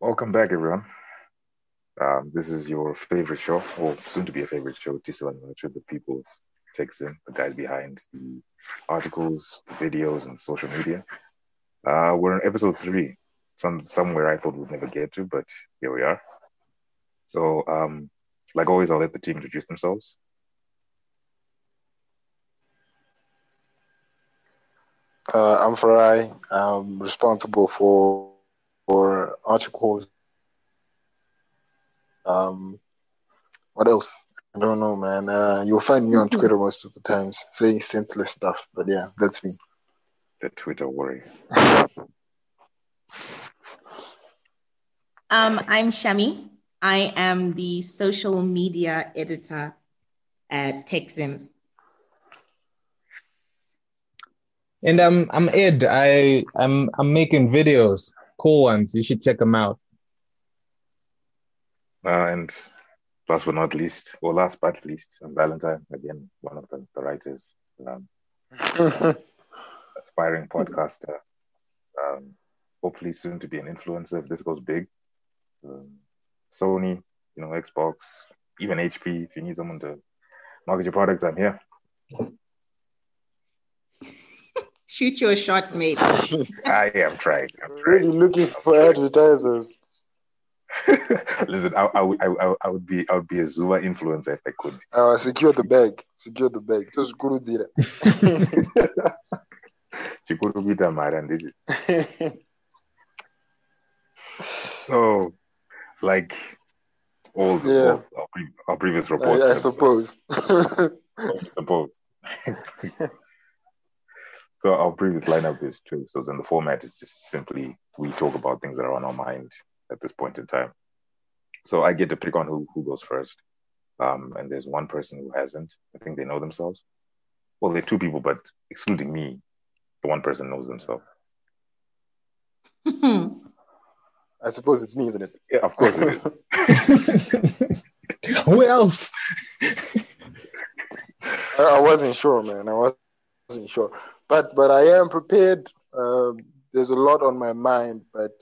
Welcome back, everyone. Um, this is your favorite show, or soon to be a favorite show, Tisa the people takes the guys behind the articles, videos, and social media. Uh, we're in episode three, some somewhere I thought we'd never get to, but here we are. So, um, like always, I'll let the team introduce themselves. Uh, I'm Farai. I'm responsible for for articles. Um, what else? I don't know, man. Uh, you'll find me on Twitter most of the times saying senseless stuff. But yeah, that's me. The Twitter worry. Um, I'm Shami. I am the social media editor at TechZim. And I'm I'm Ed. I I'm I'm making videos, cool ones. You should check them out. Uh, and last but not least, or last but least, I'm Valentine again, one of the, the writers, um, aspiring podcaster. Um, hopefully soon to be an influencer if this goes big um, Sony, you know, Xbox, even HP. If you need someone to market your products, I'm here. Shoot your shot, mate. I am trying. I'm trying. Really looking for advertisers. Listen, I, I, I, I would be I would be a Zuma influencer if I could. Uh, secure the bag. Secure the bag. Just go to dire. Chikuru bita mara ndiji. So like all the Yeah. all our, pre- our previous reports. I, I have, so- suppose. I suppose. So our previous lineup is true. So then the format is just simply we talk about things that are on our mind at this point in time. So I get to pick on who who goes first. Um, and there's one person who hasn't. I think they know themselves. Well, there are two people, but excluding me, the one person knows themselves. I suppose it's me, isn't it? Yeah, of course it is. Who else? I, I wasn't sure, man. I wasn't sure, but but I am prepared. Um, there's a lot on my mind, but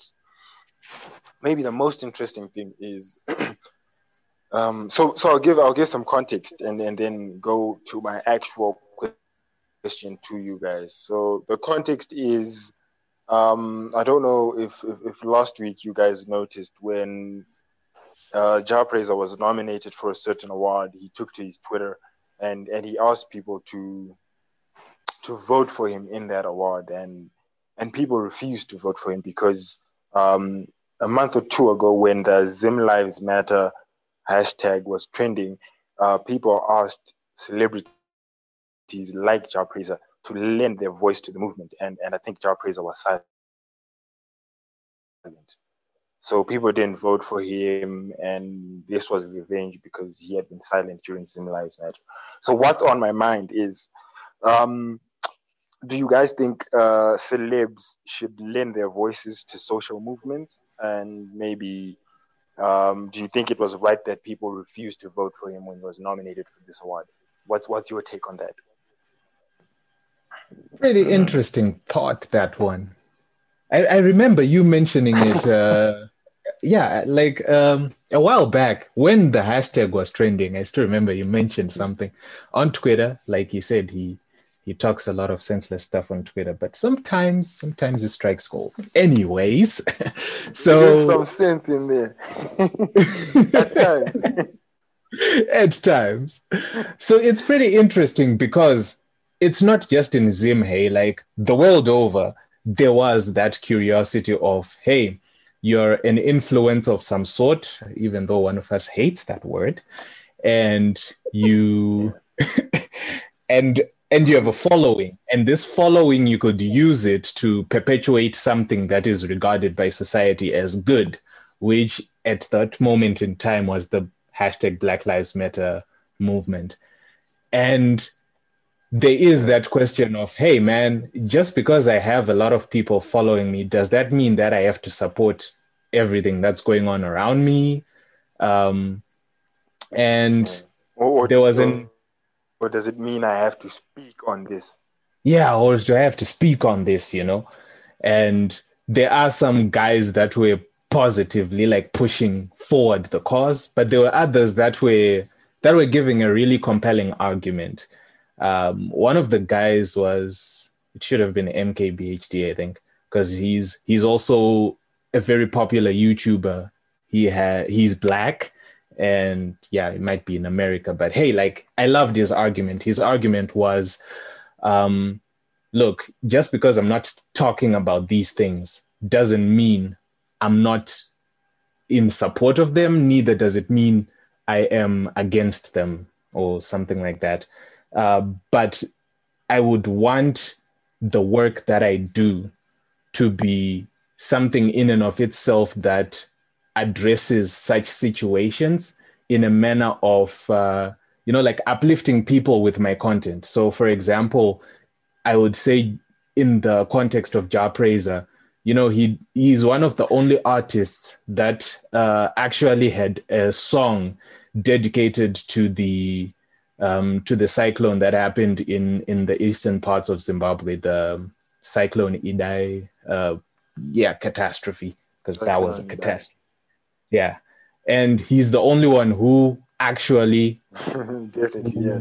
maybe the most interesting thing is. um, so so I'll give I'll give some context and and then go to my actual question to you guys. So the context is. Um, I don't know if, if, if last week you guys noticed when uh, Prayzah was nominated for a certain award, he took to his Twitter and, and he asked people to to vote for him in that award, and and people refused to vote for him because um, a month or two ago, when the Zim Lives Matter hashtag was trending, uh, people asked celebrities like Jah Prayzah to lend their voice to the movement, and and I think Jah Prayzah was silent. So people didn't vote for him, and this was revenge because he had been silent during Zim Lives Matter. So what's on my mind is, um, do you guys think uh, celebs should lend their voices to social movements, and maybe um, do you think it was right that people refused to vote for him when he was nominated for this award? What's what's your take on that? Pretty interesting thought that one. I, I remember you mentioning it. Uh, yeah, like um, a while back when the hashtag was trending. I still remember you mentioned something on Twitter. Like you said, he he talks a lot of senseless stuff on Twitter, but sometimes sometimes it strikes gold. Anyways, There's so some sense in there. At times. at times. So it's pretty interesting because it's not just in Zim, hey, like the world over, there was that curiosity of, hey, you're an influence of some sort, even though one of us hates that word, and you and and you have a following, and this following you could use it to perpetuate something that is regarded by society as good, which at that moment in time was the hashtag Black Lives Matter movement. And there is that question of, hey, man, just because I have a lot of people following me, does that mean that I have to support everything that's going on around me? Um, and there was an or does it mean I have to speak on this? yeah, or do I have to speak on this, you know? And there are some guys that were positively, like pushing forward the cause, but there were others that were that were giving a really compelling argument. Um, one of the guys was it should have been MKBHD, I think, because he's he's also a very popular YouTuber. He had he's black, and yeah, it might be in America, but hey, like I loved his argument. His argument was, um, look, just because I'm not talking about these things doesn't mean I'm not in support of them. Neither does it mean I am against them or something like that. Uh, but I would want the work that I do to be something in and of itself that addresses such situations in a manner of, uh, you know, like uplifting people with my content. So, for example, I would say in the context of Jah Prayzah, you know, he he's one of the only artists that uh, actually had a song dedicated to the um, to the cyclone that happened in in the eastern parts of Zimbabwe, the cyclone Idai, uh, yeah, catastrophe, because that was a catastrophe. Yeah, and he's the only one who actually yeah.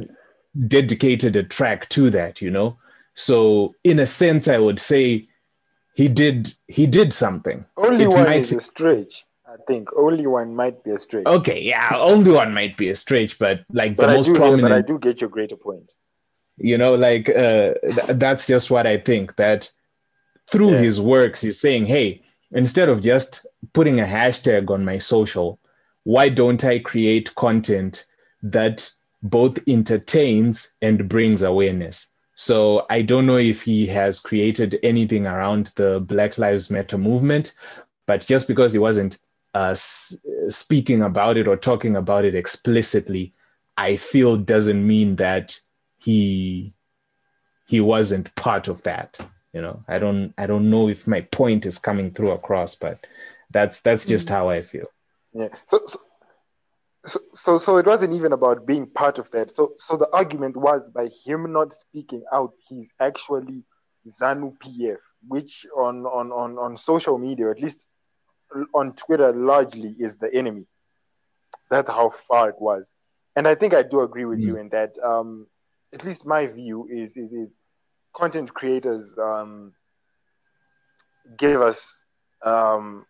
dedicated a track to that. You know, so in a sense, I would say he did he did something. Only it one might... is a stretch. I think only one might be a stretch. Okay, yeah, only one might be a stretch, but like but the I most do, prominent. But I do get your greater point. You know, like uh, th- that's just what I think. That through yeah. his works, he's saying, "Hey, instead of just putting a hashtag on my social, why don't I create content that both entertains and brings awareness?" So I don't know if he has created anything around the Black Lives Matter movement, but just because he wasn't uh, speaking about it or talking about it explicitly, I feel doesn't mean that he he wasn't part of that. You know, I don't I don't know if my point is coming through across, but that's that's just mm-hmm. how I feel. Yeah. So, so so, so it wasn't even about being part of that. So so the argument was by him not speaking out, he's actually ZANU PF, which on on on on social media, at least on Twitter, largely is the enemy. That's how far it was, and I think I do agree with mm. you in that. Um, at least my view is is, is content creators um, give us um,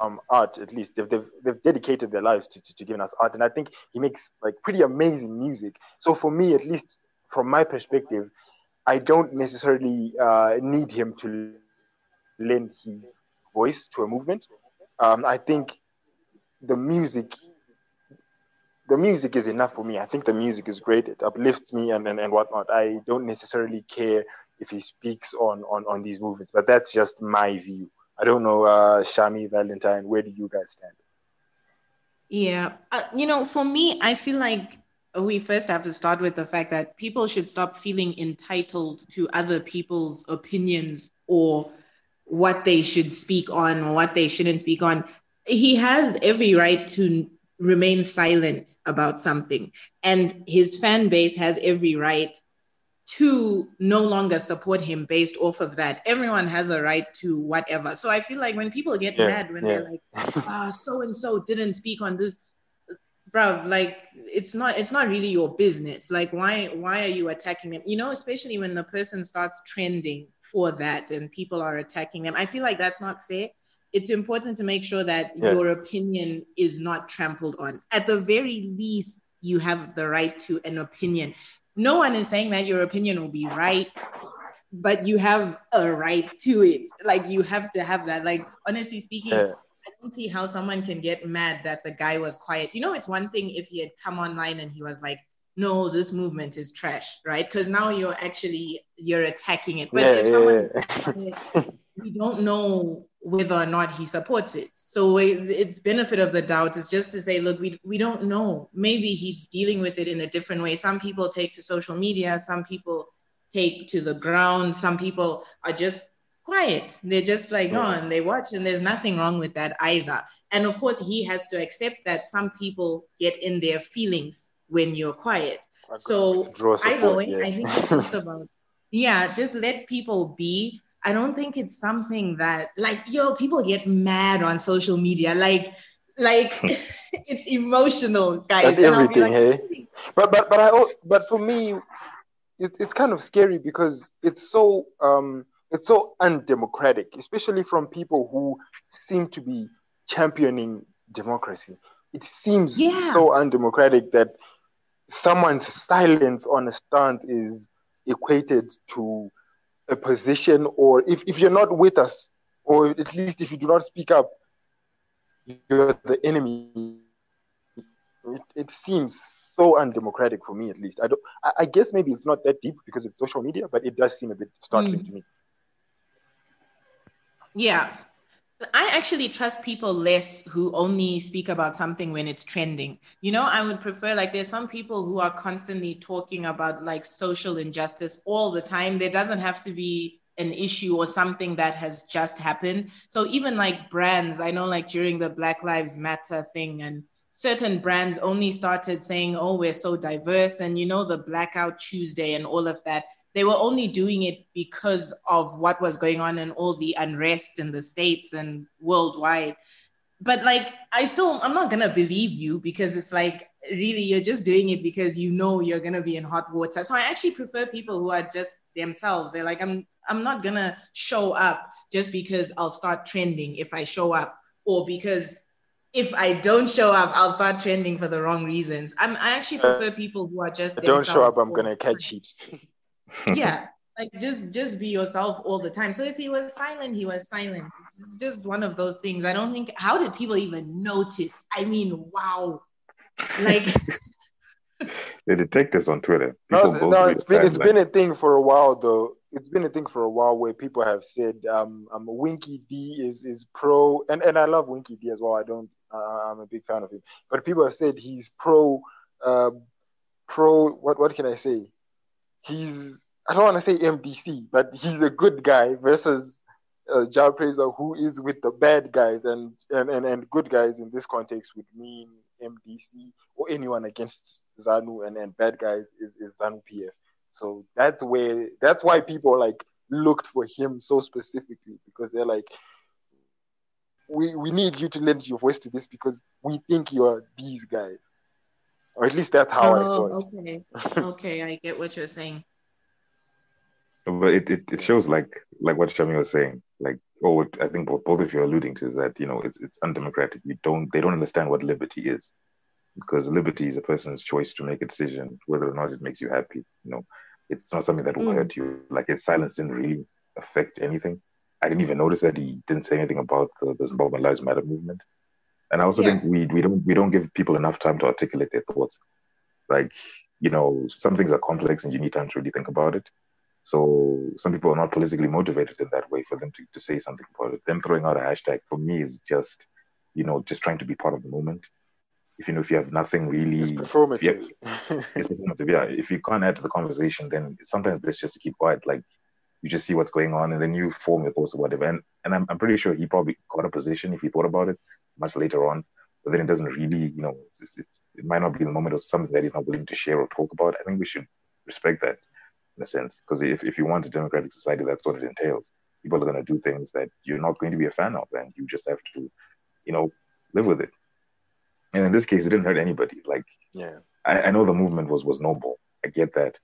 um, art at least. They've, they've, they've dedicated their lives to, to, to, giving us art. And i think he makes like pretty amazing music. So for me at least from my perspective i don't necessarily uh, need him to lend his voice to a movement. Um, i think the music the music is enough for me i think the music is great it uplifts me and, and, and whatnot i don't necessarily care if he speaks on, on on these movements but that's just my view I don't know, uh, Shami Valentine, where do you guys stand? Yeah, uh, you know, for me, I feel like we first have to start with the fact that people should stop feeling entitled to other people's opinions or what they should speak on or what they shouldn't speak on. He has every right to remain silent about something, and his fan base has every right to no longer support him based off of that. Everyone has a right to whatever. So I feel like when people get yeah, mad when yeah. they're like, "Ah, so and so didn't speak on this," bruv, like it's not it's not really your business. Like why why are you attacking them? You know, especially when the person starts trending for that and people are attacking them. I feel like that's not fair. It's important to make sure that yeah. your opinion is not trampled on. At the very least, you have the right to an opinion no one is saying that your opinion will be right but you have a right to it like you have to have that like honestly speaking yeah. i don't see how someone can get mad that the guy was quiet you know it's one thing if he had come online and he was like no this movement is trash right because now you're actually you're attacking it but yeah, if someone yeah. we don't know whether or not he supports it. So it's benefit of the doubt is just to say, look, we, we don't know. Maybe he's dealing with it in a different way. Some people take to social media, some people take to the ground, some people are just quiet. They're just like, oh, and they watch, and there's nothing wrong with that either. And of course, he has to accept that some people get in their feelings when you're quiet. So either way, yeah. I think it's just about yeah, just let people be I don't think it's something that like yo people get mad on social media like like it's emotional guys That's everything, like, hey. But but but I but for me, it, it's kind of scary because it's so um it's so undemocratic, especially from people who seem to be championing democracy. It seems yeah. so undemocratic that someone's silence on a stance is equated to a position, or if, if you're not with us, or at least if you do not speak up, you're the enemy. It, it seems so undemocratic for me, at least. I don't. I, I, guess maybe it's not that deep because it's social media, but it does seem a bit startling mm. to me. Yeah, I actually trust people less who only speak about something when it's trending. You know, I would prefer like there's some people who are constantly talking about like social injustice all the time. There doesn't have to be an issue or something that has just happened. So even like brands, I know like during the Black Lives Matter thing and certain brands only started saying, "Oh, we're so diverse," and you know the Blackout Tuesday and all of that they were only doing it because of what was going on and all the unrest in the states and worldwide but like i still i'm not gonna believe you because it's like really you're just doing it because you know you're gonna be in hot water so i actually prefer people who are just themselves they're like i'm i'm not gonna show up just because i'll start trending if i show up or because if I don't show up, I'll start trending for the wrong reasons. I'm, I actually prefer people who are just. Don't show up, I'm gonna catch you. Yeah like just just be yourself all the time. So if he was silent he was silent. It's just one of those things. I don't think how did people even notice? I mean wow. Like the detectives on twitter people no, no it's been it's like... been a thing for a while though. It's been a thing for a while where people have said um, um winky d is is pro and and i love winky d as well. I don't uh, i'm a big fan of him. But people have said he's pro uh, pro what what can i say he's I don't want to say MDC, but he's a good guy versus uh, Jah Prayzah, who is with the bad guys, and, and, and, and good guys in this context would mean MDC or anyone against ZANU, and then bad guys is, is ZANU PF. So that's where that's why people like looked for him so specifically because they're like, we we need you to lend your voice to this because we think you're these guys. Or at least that's how oh, I saw it. Okay. okay, I get what you're saying. But it, it, it shows like like what Shami was saying, like oh I think both, both of you are alluding to is that, you know, it's it's undemocratic. You don't they don't understand what liberty is. Because liberty is a person's choice to make a decision whether or not it makes you happy. You know, it's not something that will mm. hurt you. Like his silence didn't really affect anything. I didn't even notice that he didn't say anything about the, the Zimbabwean Lives Matter movement. And I also yeah. think we we don't we don't give people enough time to articulate their thoughts. Like you know, some things are complex and you need time to really think about it. So some people are not politically motivated in that way for them to, to say something about it. Them throwing out a hashtag for me is just, you know, just trying to be part of the moment. If you know if you have nothing really it's performative. It's performative, yeah. If you can't add to the conversation, then sometimes it's just to keep quiet. Like you just see what's going on and then you form your thoughts or whatever. And and I'm I'm pretty sure he probably got a position if he thought about it much later on but then it doesn't really, you know, it's, it's, it might not be the moment or something that he's not willing to share or talk about. I think we should respect that in a sense, because if, if you want a democratic society, that's what it entails. People are going to do things that you're not going to be a fan of, and you just have to, you know, live with it. And in this case, it didn't hurt anybody. Like, yeah, I, I know the movement was was noble. I get that,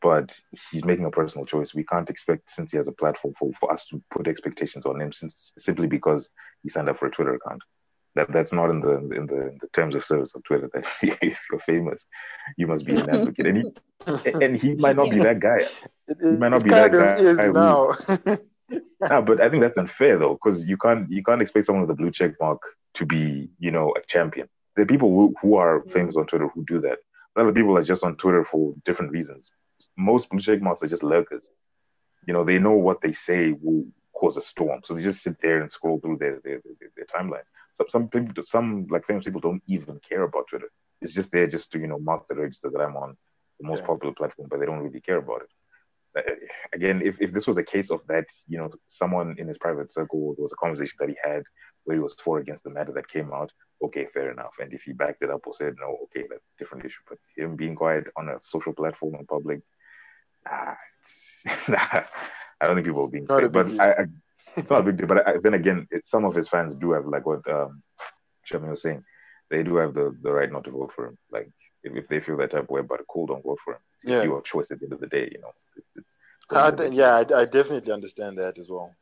but he's making a personal choice. We can't expect, since he has a platform, for, for us to put expectations on him, since simply because he signed up for a Twitter account that that's not in the in the, in the terms of service of Twitter. That if you're famous, you must be an advocate, and he and he might not be that guy. He might not be that guy. now. no, but I think that's unfair though, because you can't you can't expect someone with a blue check mark to be you know a champion. There are people who, who are famous on Twitter who do that. But other people are just on Twitter for different reasons. Most blue check marks are just lurkers. You know, they know what they say will cause a storm, so they just sit there and scroll through their their, their, their timeline some some people, some like famous people don't even care about Twitter. It's just there just to you know mark the register that I'm on the most yeah. popular platform, but they don't really care about it. Uh, again, if, if this was a case of that, you know, someone in his private circle, there was a conversation that he had where he was for against the matter that came out, okay, fair enough. And if he backed it up or said no, okay, that's a different issue. But him being quiet on a social platform in public, nah, nah I don't think people are being fake, but. I, I, it's not a big deal. But I, then again, it, some of his fans do have like what um, Shami was saying. They do have the, the right not to vote for him. Like if, if they feel that type of way about cool, don't vote for him. It's Yeah. your choice at the end of the day. You know. It's, it's, I think, yeah, I, I definitely understand that as well.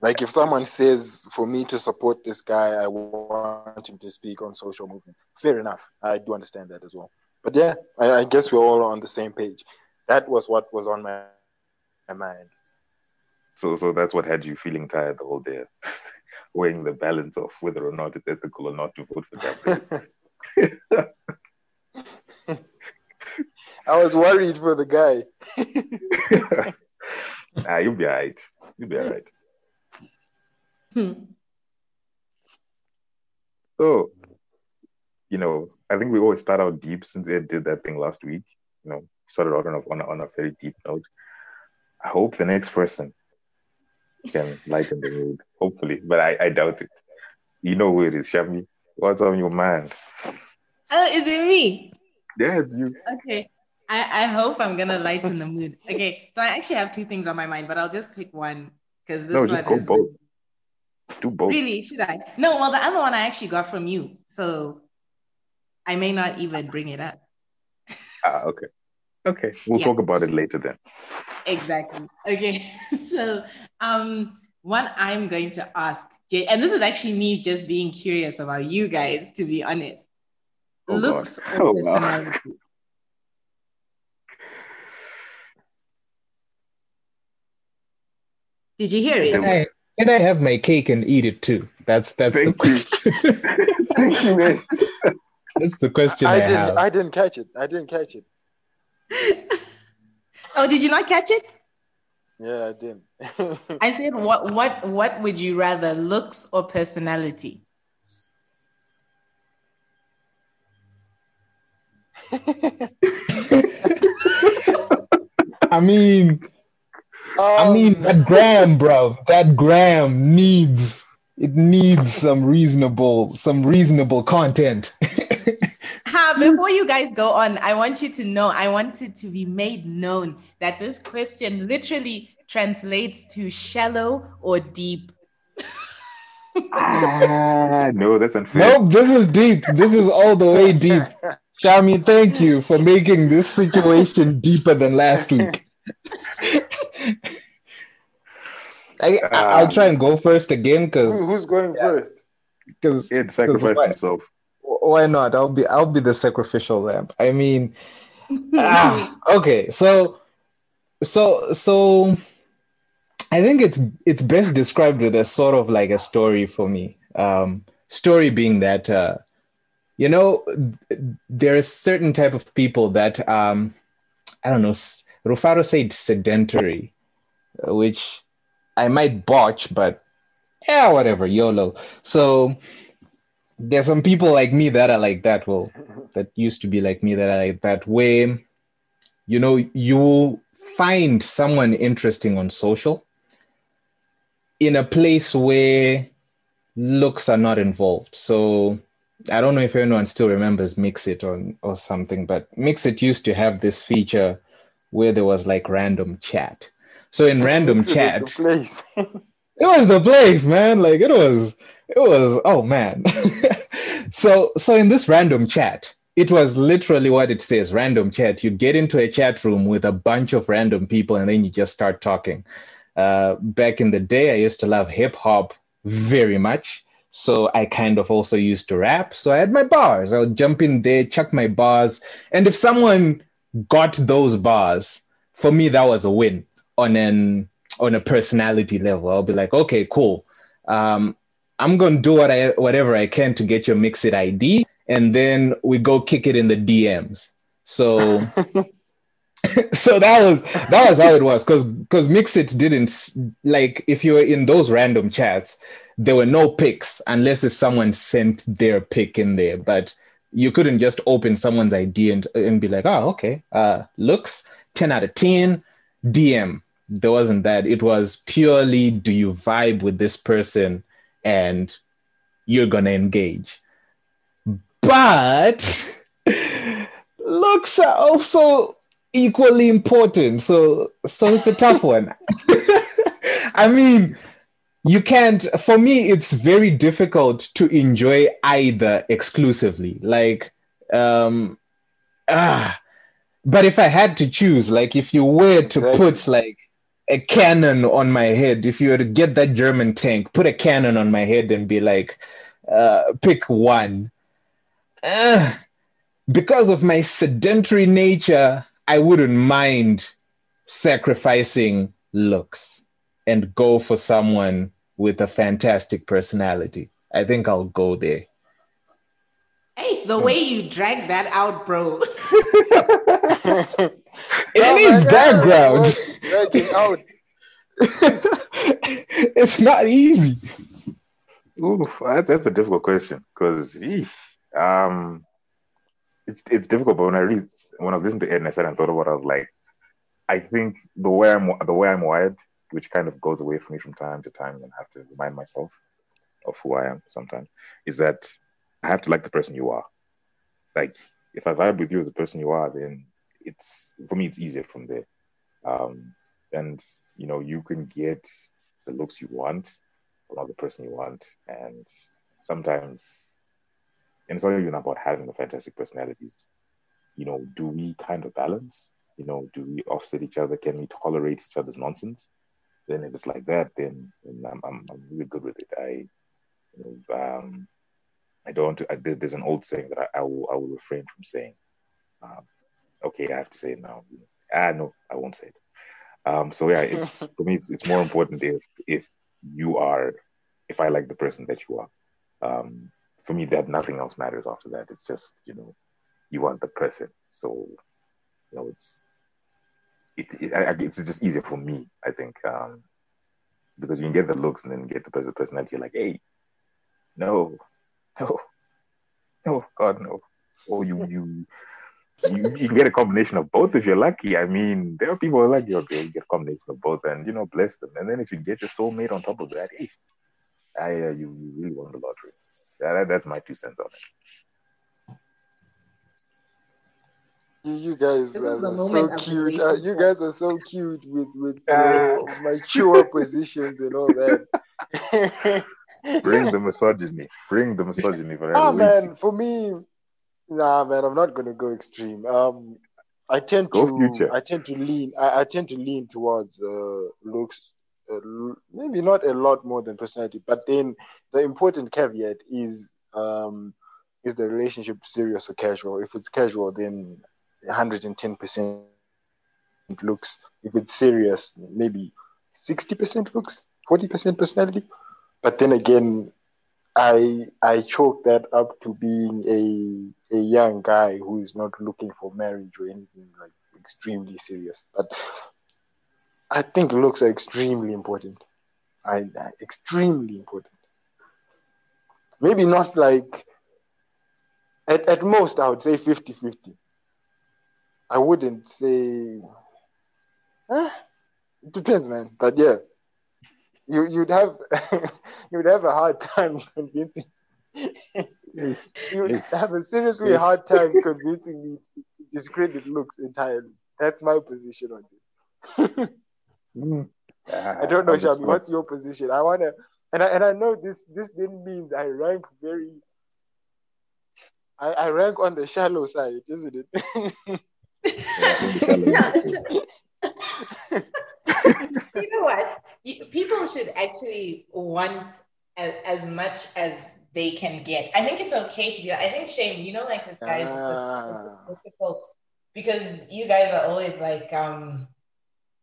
Like if someone says for me to support this guy, I want him to speak on social movement. Fair enough. I do understand that as well. But yeah, I, I guess we're all on the same page. That was what was on my, my mind. So, so that's what had you feeling tired the whole day, weighing the balance of whether or not it's ethical or not to vote for that. I was worried for the guy. ah, you'll be alright. You'll be alright. Hmm. So, you know, I think we always start out deep since Ed did that thing last week. You know, started out on a, on a, on a very deep note. I hope the next person can lighten the mood, hopefully, but I, I doubt it. You know who it is, Shami. What's on your mind? Oh, is it me? Yeah, it's you. Okay. I, I hope I'm gonna lighten the mood. Okay, so I actually have two things on my mind, but I'll just pick one because this No, one just go has both. Do both. Really, should I? No, well, the other one I actually got from you, so I may not even bring it up. Ah, okay. Okay. We'll Yeah. talk about it later then. Exactly. Okay. so, um, one I'm going to ask Jay, and this is actually me just being curious about you guys, to be honest. Oh, God. Looks Oh, or wow. personality? Did you hear Can it? I, can I have my cake and eat it too? That's that's the Thank you. question. Thank you, man. that's the question I, I didn't. have. I didn't catch it. I didn't catch it. Oh, did you not catch it? Yeah, I didn't. I said, what, what, what would you rather, looks or personality? I mean, I mean Um, that gram, bro. That gram needs it needs some reasonable some reasonable content. Ha, before you guys go on, I want you to know, I want it to be made known that this question literally translates to shallow or deep. ah, no, that's unfair. nope, this is deep. This is all the way deep. Shami, thank you for making this situation deeper than last week. I, I, I'll try and go first again Who- because who's going first? because Ed sacrificed himself. Why not? I'll be I'll be the sacrificial lamb. I mean, ah, okay, so so so I think it's it's best described with a sort of like a story for me. Um, story being that uh, you know there are certain type of people that um, I don't know. Rufaro said sedentary, which I might botch, but yeah, whatever, YOLO. So there's some people like me that are like that. Well, that used to be like me that are like that way. You know, you find someone interesting on social in a place where looks are not involved. So I don't know if anyone still remembers MXit or or something, but MXit used to have this feature where there was like random chat. So in random chat, it was the place, man. Like it was, it was. Oh man. so so in this random chat, it was literally what it says: random chat. You get into a chat room with a bunch of random people, and then you just start talking. Uh, back in the day, I used to love hip hop very much. So I kind of also used to rap. So I had my bars. I would jump in there, chuck my bars, and if someone got those bars, for me that was a win on an on a personality level. I'll be like, okay, cool. Um, I'm gonna do what I whatever I can to get your MXit ID, and then we go kick it in the DMs. So so that was that was how it was because because MXit didn't like if you were in those random chats, there were no picks unless if someone sent their pick in there, but you couldn't just open someone's ID and, and be like, oh, okay, uh, looks 10 out of 10, DM. There wasn't that. It was purely do you vibe with this person and you're going to engage. But looks are also equally important. So so it's a tough one. I mean, you can't for me it's very difficult to enjoy either exclusively. Like um ah but if I had to choose, like if you were to put like a cannon on my head, if you were to get that German tank, put a cannon on my head and be like, uh, pick one. Uh, because of my sedentary nature, I wouldn't mind sacrificing looks and go for someone with a fantastic personality. I think I'll go there. Hey, the way you drag that out, bro. It needs background. Dragging out. it's not easy. Ooh, that's a difficult question because um, it's it's difficult. But when I read, when I listened to it and I said and thought about, it, I was like, I think the way I'm the way I'm wired, which kind of goes away from me from time to time, and I have to remind myself of who I am sometimes, is that I have to like the person you are. Like if I vibe with you as the person you are, then it's for me it's easier from there. Um, and you know you can get the looks you want from the person you want, and sometimes, and it's not even about having the fantastic personalities. You know, do we kind of balance? You know, do we offset each other? Can we tolerate each other's nonsense? Then if it's like that, then, then I'm, I'm I'm really good with it. I you know, um, I don't want to. I, there's an old saying that I, I will I will refrain from saying. Um, okay, I have to say it now. Ah, no, I won't say it. Um, so yeah, it's for me. It's, it's more important if if you are, if I like the person that you are. Um, for me, that nothing else matters after that. It's just you know, you want the person. So you know, it's it, it I, I- it's just easier for me. I think um, because you can get the looks and then get the person personality. You're like, hey, no, no, no, God, no. Oh, you you. You, you get a combination of both if you're lucky. I mean, there are people who are lucky, okay, you get a combination of both, and you know, bless them. And then if you get your soulmate on top of that, hey, I, uh, you, you really won the lottery. That, that's my two cents on it. You, you guys This is are the so moment I've cute. Uh, you guys are so cute with with uh, mature positions and all that. Bring the misogyny. Bring the misogyny for Ah man, for me, nah man, I'm not gonna go extreme. Um, I tend Go to future. I tend to lean I, I tend to lean towards uh, looks, uh, maybe not a lot more than personality, but then the important caveat is um is the relationship serious or casual? If it's casual, then 110 percent looks. If it's serious, maybe 60 percent looks, 40 percent personality. But then again, I I chalk that up to being a a young guy who is not looking for marriage or anything like extremely serious. But I think looks are extremely important. I, I extremely important. Maybe not like at, at most I would say 50-50. I wouldn't say eh, it depends man. But yeah. You you'd have you'd have a hard time convincing Yes. you Yes. have a seriously Yes. hard time convincing me to discredit looks entirely. That's my position on this. Mm. Ah, I don't know, I'm Shami. What's your position? I wanna, and I and I know this. This didn't mean I rank very. I, I rank on the shallow side, isn't it? Yeah, in the shallow end. you know what? People should actually want as, as much as they can get. I think it's okay to be. I think shame, you know, like with guys, it's- Ah. it's difficult because you guys are always like, um,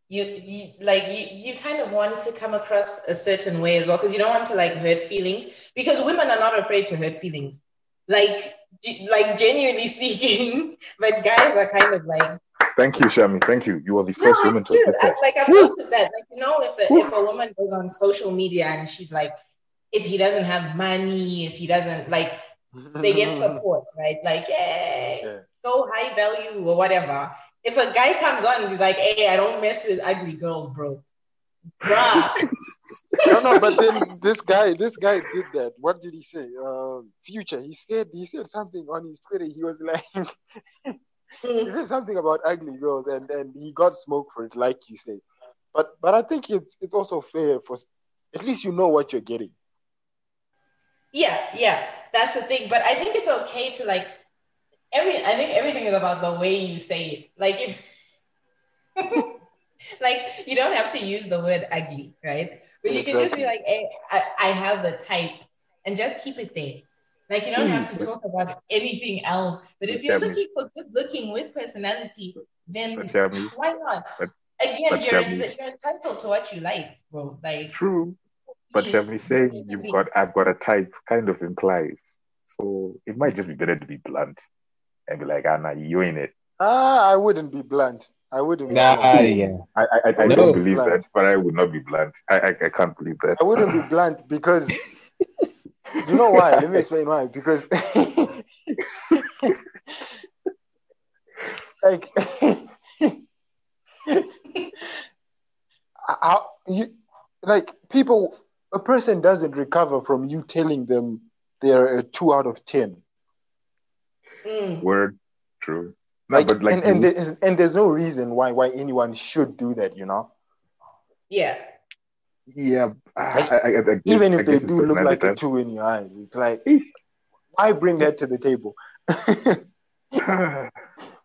you, you like you, you kind of want to come across a certain way as well because you don't want to like hurt feelings because women are not afraid to hurt feelings. Like, like genuinely speaking, but guys are kind of like, Thank you, Shami. Thank you. You are the no, first woman it's to true. admit I, that. like I've noticed that. Like you know, if a, if a woman goes on social media and she's like, if he doesn't have money, if he doesn't like, they get support, right? Like, yay, Yeah. so high value or whatever. If a guy comes on and he's like, hey, I don't mess with ugly girls, bro. Bruh. no, no, but then this guy, this guy did that. What did he say? Uh, future. He said he said something on his Twitter. He was like, he said something about ugly girls, and and he got smoke for it, like you say. But but I think it's it's also fair for at least you know what you're getting. Yeah, yeah, that's the thing. But I think it's okay to like every. I think everything is about the way you say it. Like if, like you don't have to use the word ugly, right? But you can just be like, hey, I, I have a type, and just keep it there. Like you don't have to talk about anything else. But if you're looking for good looking with personality, then why not? Again, you're, you're entitled to what you like, bro. Like True. But Yeah. Shamli saying you've got I've got a type kind of implies. So it might just be better to be blunt and be like, Anna, you in it. Ah, I wouldn't be blunt. I wouldn't. Be Nah, blunt. yeah. I I, I, I No. don't believe Blunt. that, but I would not be blunt. I, I I can't believe that. I wouldn't be blunt because you know why? Let me explain why. Because like how you like people a person doesn't recover from you telling them they're a two out of ten. mm, Word. True. No, Like, but like and, and, you- there's, and there's no reason why why anyone should do that, you know? yeah. yeah, Like, I, I, I guess, Even I if they do look like a personality two in your eyes. It's like type. why bring that to the table?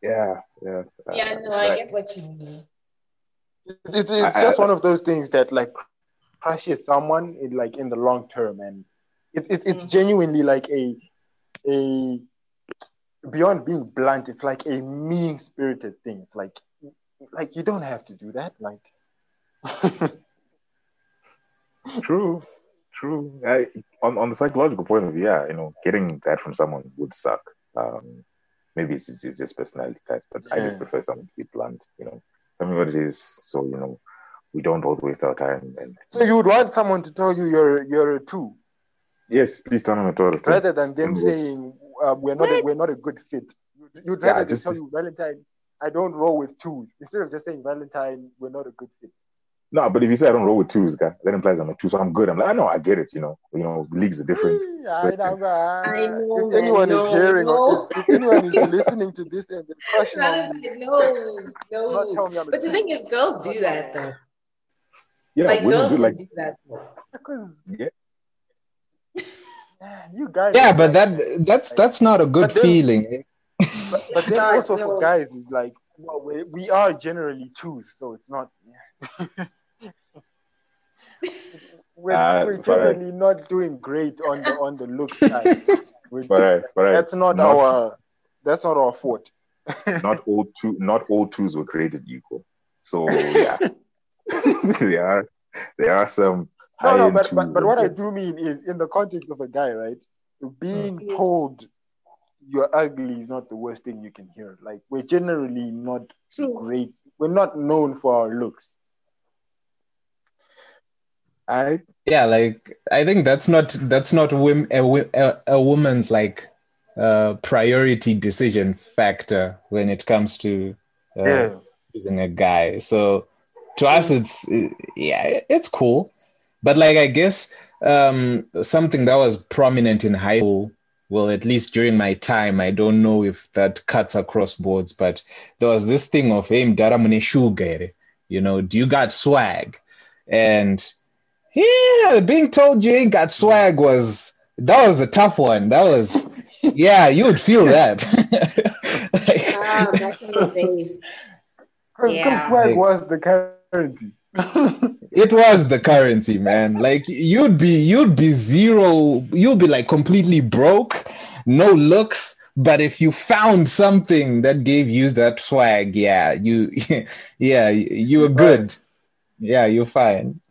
yeah, yeah. uh, Yeah, no, I right. get what you mean. It, it's I- I- just one of those things that like crushes someone in like in the long term, and it, it, it's Mm. genuinely like a a beyond being blunt. It's like a mean spirited thing. It's like like you don't have to do that. Like True, true. I, on on the psychological point of view, yeah, you know, getting that from someone would suck. Um, maybe it's, it's, just personality type, but I just prefer someone to be blunt. You know, tell me what it is, so you know, we don't both waste our time. And so, you would want someone to tell you you're you're a two, yes, please tell me what it rather than them saying uh, we're not a, we're not a good fit. You'd, you'd Yeah, rather just- tell you Valentine. I don't roll with twos instead of just saying Valentine. We're not a good fit. No, but if you say I don't roll with twos, guy, that implies I'm a two, so I'm good. I'm like, I know, I get it. You know, you know, leagues are different. Hey, I know, I know, if anyone man, is hearing, no, or if, if anyone is listening to this and they're crushing on me, no, no. tell me I'm a But the thing is, girls do that though. Yeah, like women girls do like do that. Because yeah. Man, you guys. Yeah, but that that's that's not a good But then- feeling. But, but then God, also no. for guys, is like well, we, we are generally twos, so it's not. we're ah, we're generally not doing great on the on the look side. We're- But I, but that's not, not- our that's not our fault. not all two, not all twos were created equal. So yeah, there are there are some No, no, but, but, but what I do mean is in the context of a guy, right? Being Mm. told you're ugly is not the worst thing you can hear. Like we're generally not True. great. We're not known for our looks. I Yeah, like I think that's not that's not wim, a, a, a woman's like uh, priority decision factor when it comes to uh, Yeah. choosing a guy. So to us, it's uh, yeah, it's cool, but like I guess um, something that was prominent in high school. Well, at least during my time, I don't know if that cuts across boards, but there was this thing of hey, mdara mune sugar, you know, do you got swag? And yeah, being told you ain't got swag was that was a tough one. That was yeah, you would feel that. Like, Ah, back in the day. Because Yeah. swag was the currency. It was the currency, man. Like you'd be you'd be zero, you'd be like completely broke, no looks. But if you found something that gave you that swag, yeah, you yeah, you were good. Yeah, you're fine.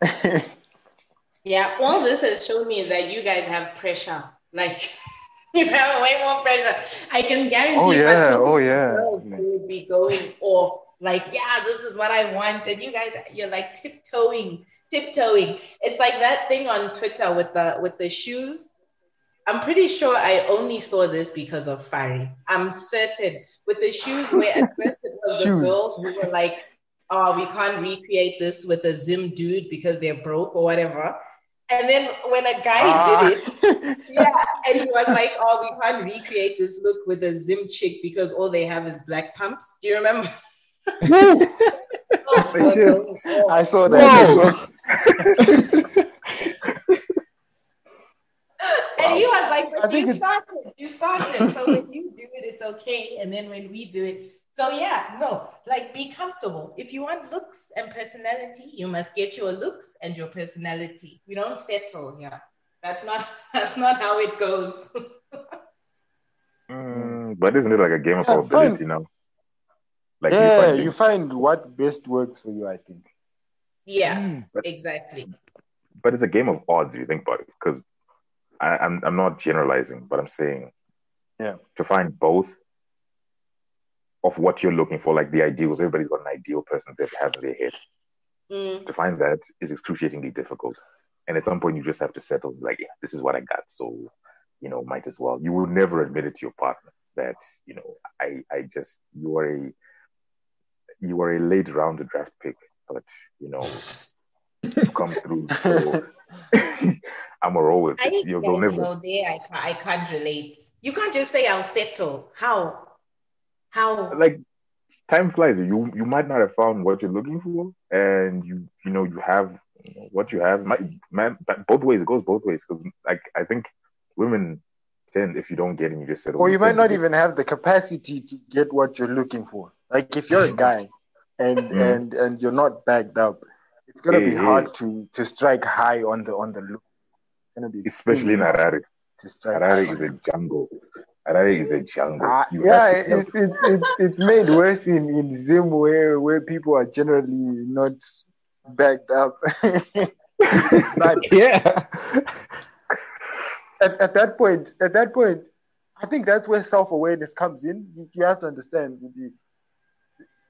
Yeah, all this has shown me is that you guys have pressure. Like you have way more pressure. I can guarantee. Oh, if yeah. told Oh, yeah. girls, You would be going off. Like, yeah, this is what I want, and you guys, you're like tiptoeing, tiptoeing. It's like that thing on Twitter with the with the shoes. I'm pretty sure I only saw this because of Fari. I'm certain with the shoes where at first it was the girls who were like, oh, we can't recreate this with a Zim dude because they're broke or whatever. And then when a guy Ah. did it, yeah, and he was like, "Oh, we can't recreate this look with a Zim chick because all they have is black pumps." Do you remember? Oh, Yes. God. Oh. I saw that. Whoa. And he was like, but you it's- started, you started. So when you do it, it's okay. And then when we do it, so yeah, no, like be comfortable. If you want looks and personality, you must get your looks and your personality. We don't settle here. That's not that's not how it goes. Mm, but isn't it like a game of Yeah, probability now? Like you yeah, find you find what best works for you, I think. yeah, Mm, but, exactly. but it's a game of odds. If you think about it, because I'm I'm not generalizing, but I'm saying, Yeah. to find both of what you're looking for, like the ideals. Everybody's got an ideal person they have in their head. Mm, To find that is excruciatingly difficult, and at some point you just have to settle. Like, yeah, this is what I got, so you know, might as well. You will never admit it to your partner that you know, I I just you are a you were a late round draft pick, but you know, you come through. So I'm a roll with I it. You'll guess you'll never. no, there I, ca- I can't relate. You can't just say I'll settle. How? How? like time flies. You you might not have found what you're looking for, and you you know you have you know, what you have. Might, man, but both ways. It goes both ways because like I think women tend if you don't get it, you just settle. Or you might not even have the capacity to get what you're looking for. Like if you're a guy and Mm. and and you're not backed up, it's gonna be Hey, hard hey. to to strike high on the on the look. Be especially in hard Harare. Harare is a jungle. Harare is a jungle. Ah, yeah, it's it, it, it's made worse in, in Zim where, where people are generally not backed up. but yeah. At, at that point, at that point, I think that's where self awareness comes in. You, you have to understand the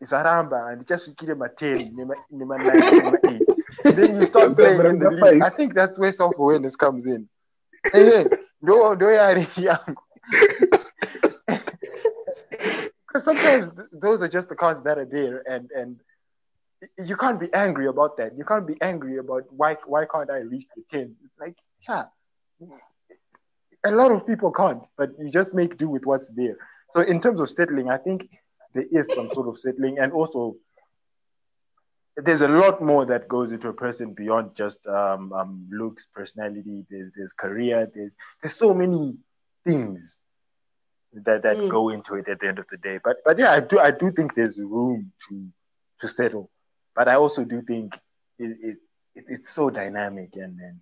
Zaramba and just give them a 10, nema- nema nine, eight. Then you start playing in the league. I think that's where self awareness comes in. Hey, no, no, young. Because sometimes those are just the cards that are there, and and you can't be angry about that. You can't be angry about why why can't I reach the ten? It's like, yeah, a lot of people can't, but you just make do with what's there. So in terms of settling, I think there is some sort of settling, and also there's a lot more that goes into a person beyond just um, um, looks, personality. There's there's career. There's there's so many things that that Mm. go into it at the end of the day. But but yeah, I do I do think there's room to to settle. But I also do think it, it, it it's so dynamic and and,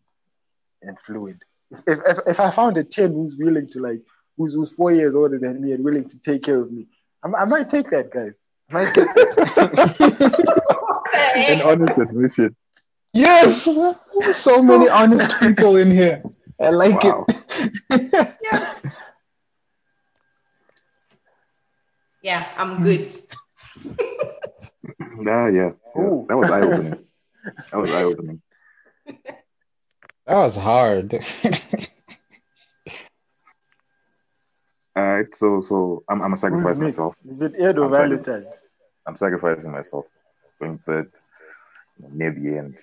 and fluid. If, if if I found a ten who's willing to like who's who's four years older than me and willing to take care of me, I, I might take that, guys. I might take that. an honest admission. Yes. So many honest people in here. I like Wow. it. yeah. Yeah, I'm good. Nah, yeah, yeah. That was eye opening. That was eye opening. That was hard. All right, so so I'm I'm gonna sacrifice myself. Is it Ed or I'm. Valentine? I'm sacrificing myself, going third near the end,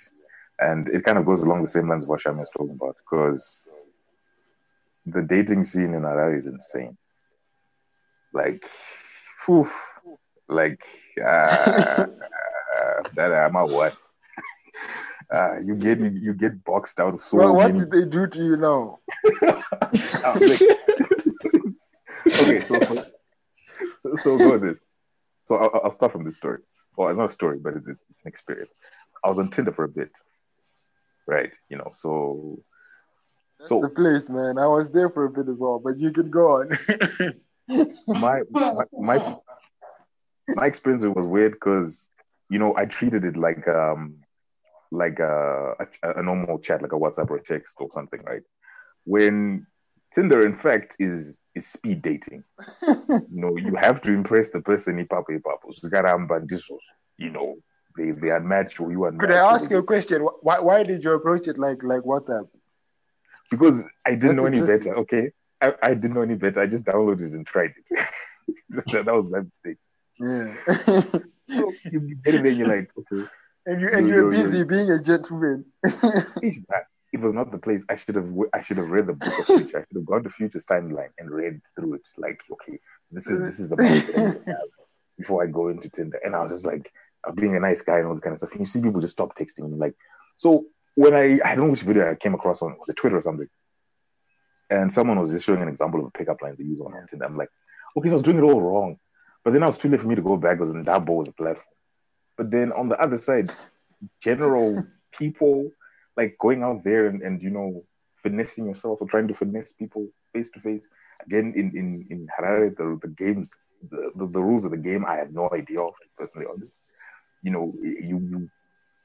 and it kind of goes along the same lines of what Shami was talking about because the dating scene in Harare is insane. Like, whew, like uh, uh, that I'm a what? Uh, you get you get boxed out of so Well, what many did they do to you now? Like- okay, so so, so, so go with this. So I'll, I'll start from this story. Well, it's not a story, but it's, it's, it's an experience. I was on Tinder for a bit, right? You know, so That's So- the place, man. I was there for a bit as well, but you can go on. my my my, my experience was weird because you know I treated it like um like a, a a normal chat, like a WhatsApp or a text or something, right? When Tinder, in fact, is is speed dating. you know, you have to impress the person ipapo ipapo. So garamba ndisos. You know, they they unmatch or you unmatch. Could I ask you a question? Why, why did you approach it like like WhatsApp? Because I didn't That's know any better. Okay, I, I didn't know any better. I just downloaded and tried it. that, that was my mistake. Yeah. So you get it there, you're like, okay, and you and Yo, you're yo, yo. busy being a gentleman. It was not the place. I should have I should have read the book of Future. I should have gone to Future's timeline and read through it. Like, okay, this is this is the moment before I go into Tinder. And I was just like, I'm being a nice guy and all this kind of stuff. And you see people just stop texting me. Like, so when I I don't know which video I came across on was the Twitter or something, and someone was just showing an example of a pickup line they use on Tinder. I'm like, okay, so I was doing it all wrong. But then I was too late for me to go back because Ndabo was a platform. But then on the other side, general people like going out there and, and you know finessing yourself or trying to finesse people face to face. Again, in in in Harare, the, the games, the, the, the rules of the game, I had no idea of. Personally, honest, you know, you, you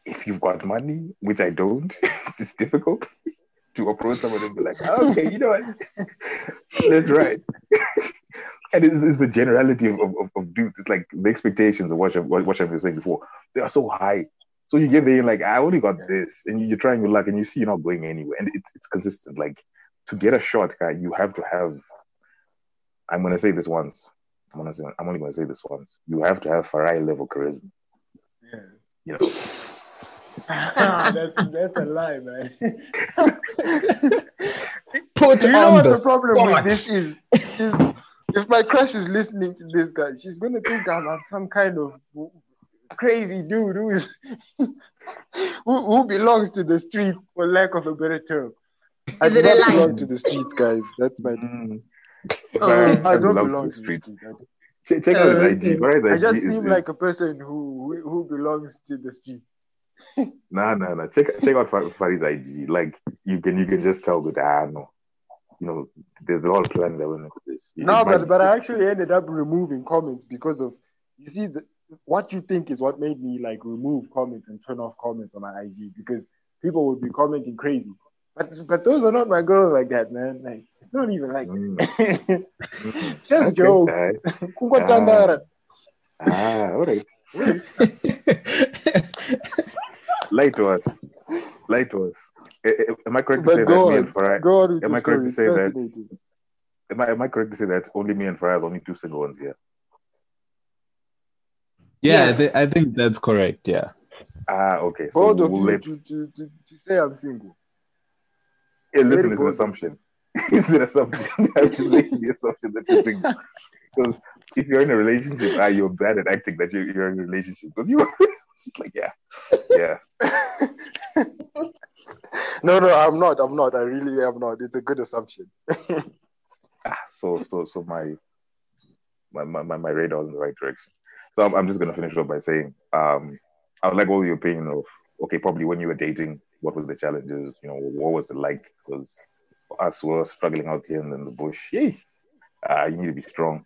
if you've got money, which I don't, it's difficult to approach someone and be like, oh, okay, you know what, that's right. And it's, it's, the generality of, of, of dudes. It's like the expectations of what, what, what I've been saying before. They are so high so you get there, like, I only got this, and you're trying your luck, and you see you're not going anywhere, and it's, it's consistent. Like, to get a shot, guy, you have to have. I'm gonna say this once. I'm gonna say. I'm only gonna say this once. You have to have Farai level charisma. Yeah. You know. that's that's a lie, man. Put you know what the, the problem spot. with this is? is if my crush is listening to this guy, she's gonna think I'm some kind of crazy dude who is who, who belongs to the street for lack of a better term. I Is do it a not lie? belong to the street, guys. That's my. Mm. Farai I don't belong to to the street. the street. Check, check out Oh, his okay. IG. Farai's I IG just is, seem is- like a person who who, who belongs to the street. Nah, nah, nah. Check check out Far- Fari's IG. Like you can you can just tell that ah no, you know, there's a whole plan planning that went into this. It No, but but I actually ended up removing comments because of you see the, what you think is what made me like remove comments and turn off comments on my IG because people would be commenting crazy. But but those are not my girls like that, man. Like it's not even like Mm. that. Mm. Just Okay, joke. alright. Kungwa Ah. tandara. Ah, all right. Lie to us. Lie to us. Eh, eh, Am I correct to say that me and Farai? go on Am I correct to say that- Am I am I correct to say that only me and Farai are the only two single ones here? yeah, Yeah. th- I think that's correct. Yeah. Ah, okay. So Both of we'll you let. to, to, to, to say I'm single. Hey, listen, Very it's an assumption. it's an assumption. I'm just making the assumption that you're single. Because if you're in a relationship, ah, you're bad at acting that you're, you're in a relationship. Because you, are. it's like, yeah, yeah. No, no, I'm not. I'm not. I really am not. It's a good assumption. Ah, so, so, so my, my, my, my my radar is in the right direction. So I'm, I'm just gonna finish up by saying, um, I would like all your opinion of, okay, probably when you were dating, what was the challenges? You know, what was it like? Because for us, we're struggling out here in the bush. Yay. Uh, you need to be strong.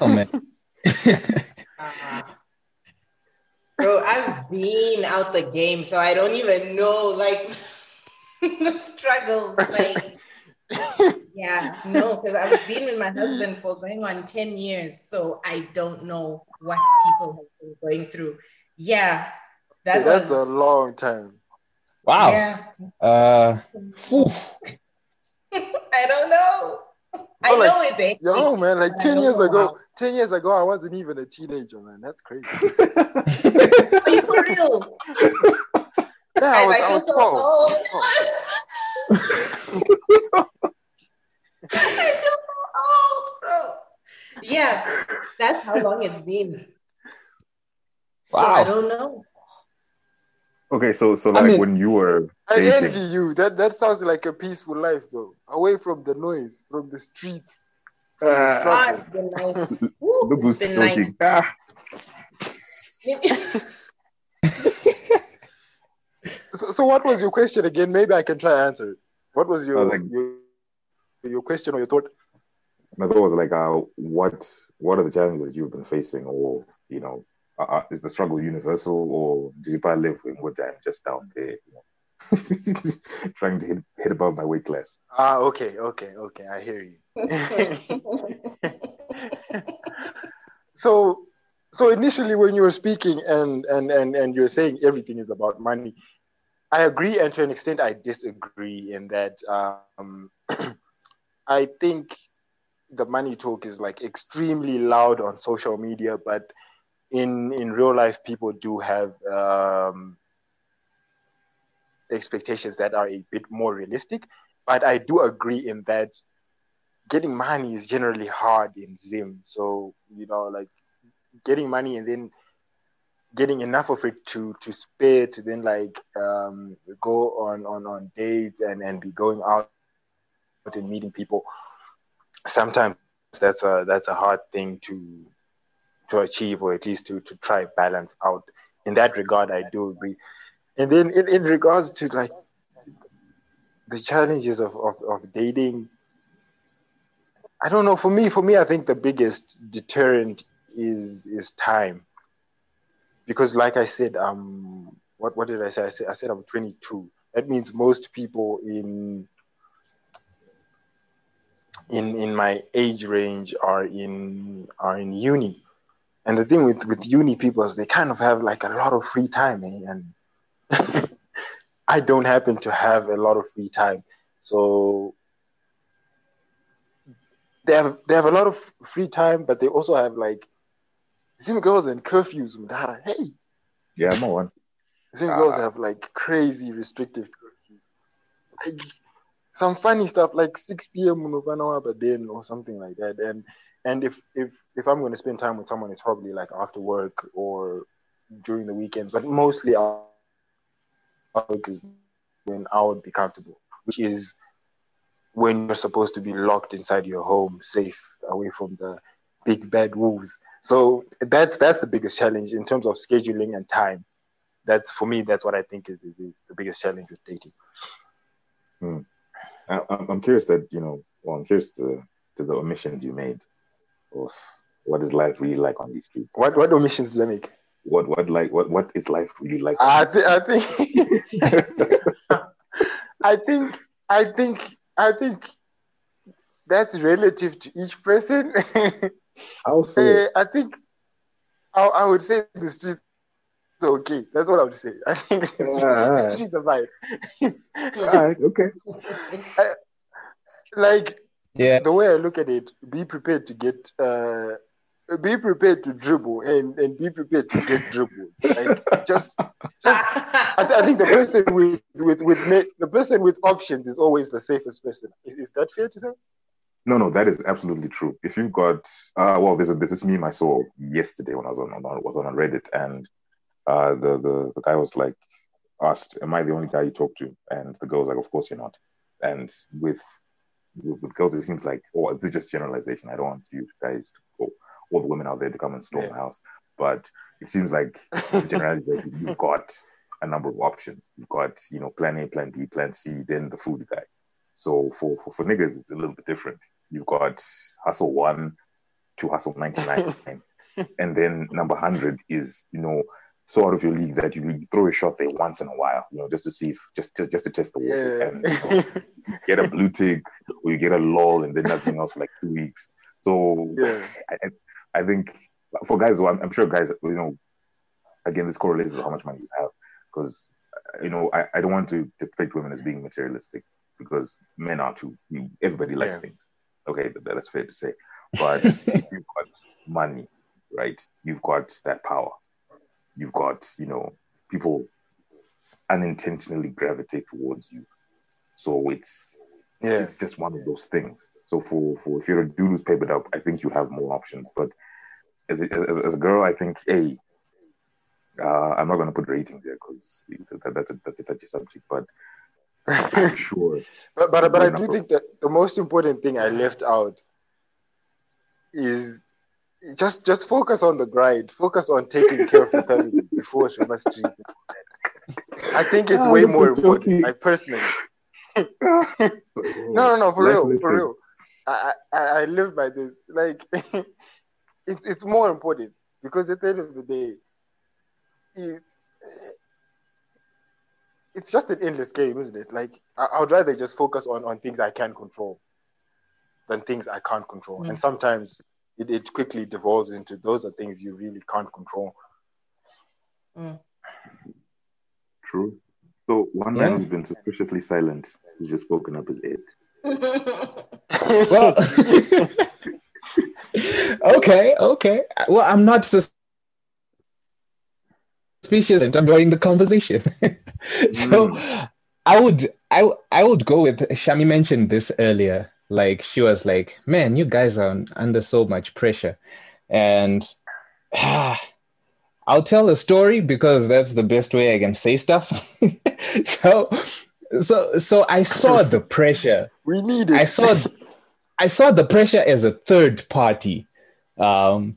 Oh man. Bro, I've been out the game, so I don't even know like the struggle. Like, yeah, no, because I've been with my husband for going on 10 years, so I don't know what people have been going through. Yeah, that That's was a long time. Wow. yeah. Uh. I don't know. I like, know it's hectic. Yo, man, like 10 years ago. 10 years ago, I wasn't even a teenager, man. That's crazy. Are you for real? Yeah, I was, I was so 12. old. I feel so old, bro. Yeah, that's how long it's been. So Wow. I don't know. Okay, so so I like mean- when you were I dating, envy you. That that sounds like a peaceful life, though. Away from the noise, from the street. uh, Ah, it's been nice. Woo, look it's been nice. Ah, So, so what was your question again? Maybe I can try and answer it. What was your was like- your, your question or your thought? my thought was like, uh, what what are the challenges that you've been facing, or you know, uh, uh, is the struggle universal, or did you probably live in what I'm just down there, you know, trying to hit hit above my weight class? Ah, okay, okay, okay. I hear you. so so initially when you were speaking and and and and you're saying everything is about money i agree and to an extent i disagree in that um i think the money talk is like extremely loud on social media but in in real life people do have um expectations that are a bit more realistic. But I do agree in that getting money is generally hard in Zim. So, you know, like getting money and then getting enough of it to to spare to then like um, go on on on dates and and be going out and meeting people sometimes that's a that's a hard thing to to achieve or at least to to try balance out in that regard i do agree and then in, in regards to like the challenges of, of, of dating i don't know for me for me i think the biggest deterrent is is time because like I said, um, what what did I say? I said I said I'm 22. That means most people in in in my age range are in are in uni. And the thing with with uni people is they kind of have like a lot of free time, eh? and I don't happen to have a lot of free time. So they have they have a lot of free time, but they also have like some girls and curfews, Mdara. Hey. Yeah, I'm one. Some uh, girls have like crazy restrictive curfews. Like some funny stuff like 6 p.m. or something like that. And and if if if I'm going to spend time with someone, it's probably like after work or during the weekends. But mostly, I'll, when I would be comfortable, which is when you're supposed to be locked inside your home, safe away from the big bad wolves. So that's that's the biggest challenge in terms of scheduling and time. That's for me. That's what I think is is, is the biggest challenge with dating. Hmm. I, I'm curious that you know. Well, I'm curious to to the omissions you made of what is life really like on these streets. What what omissions did I make? What what like what what is life really like? I, th- I think I think I think I think that's relative to each person. I'll say. Uh, I think I, I would say the streets are okay. That's what I would say. I think the streets, uh, the streets are fine. all right. Okay. I, like yeah, the way I look at it, be prepared to get. Uh, be prepared to dribble and, and be prepared to get dribbled. Like just, just I, th- I, think the person with with with the person with options is always the safest person. Is, is that fair to say? No, no, that is absolutely true. If you've got, uh, well, there's a, this is meme I saw yesterday when I was on, on was on Reddit, and uh, the, the the guy was like asked, "Am I the only guy you talk to?" And the girl was like, "Of course you're not." And with with, girls, it seems like, oh, this is just generalization. I don't want you guys to go, all the women out there to come and storm yeah. the house, but it seems like generalization. You've got a number of options. You've got, you know, plan A, plan B, plan C, then the food guy. So for, for, for niggas, it's a little bit different. You've got hustle one to hustle 99. and then number 100 is, you know, so out of your league that you throw a shot there once in a while, you know, just to see if, just to, just to test the waters yeah. and you know, get a blue tick or you get a lull and then nothing else for like two weeks. So yeah. I, I think for guys, well, I'm, I'm sure guys, you know, again, this correlates with how much money you have because, you know, I, I don't want to depict women as being materialistic because men are too. Everybody likes yeah. things. Okay, that's fair to say. But if you've got money, right? You've got that power. You've got, you know, people unintentionally gravitate towards you. So it's yeah. it's just one of those things. So for, for if you're a dude who's papered up, I think you have more options. But as a, as, as a girl, I think, hey, uh, I'm not going to put ratings there because that, that's a that's a touchy subject. But I'm sure. but but, but I do think that the most important thing I left out is just just focus on the grind. Focus on taking care of your family before she must treat it. I think it's oh, way more important. I personally. no, no, no, for real, for real. I, I, I live by this. Like, it's it's more important because at the end of the day, it's it's just an endless game, isn't it? Like I, I, would rather just focus on on things I can control than things I can't control. Mm. And sometimes it, it quickly devolves into those are things you really can't control. Mm. True. So one yeah. man who's been suspiciously silent, who's just spoken up, is Ed. well, okay, okay. Well, I'm not suspicious. I'm enjoying the conversation. so mm. I would I I would go with Shami mentioned this earlier. Like she was like, "Man, you guys are under so much pressure," and ah, I'll tell a story because that's the best way I can say stuff. so, so, so I saw the pressure. We need it. I saw, I saw the pressure as a third party. Um,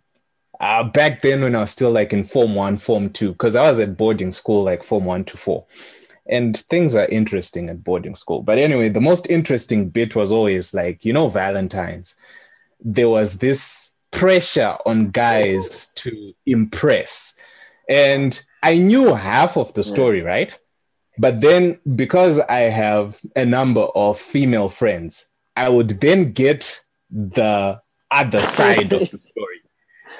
uh, back then when I was still like in Form One, Form Two, because I was at boarding school like Form One to Four and things are interesting at boarding school. But anyway, the most interesting bit was always like, you know, Valentine's. There was this pressure on guys to impress. And I knew half of the story, right? But then because I have a number of female friends, I would then get the other side of the story.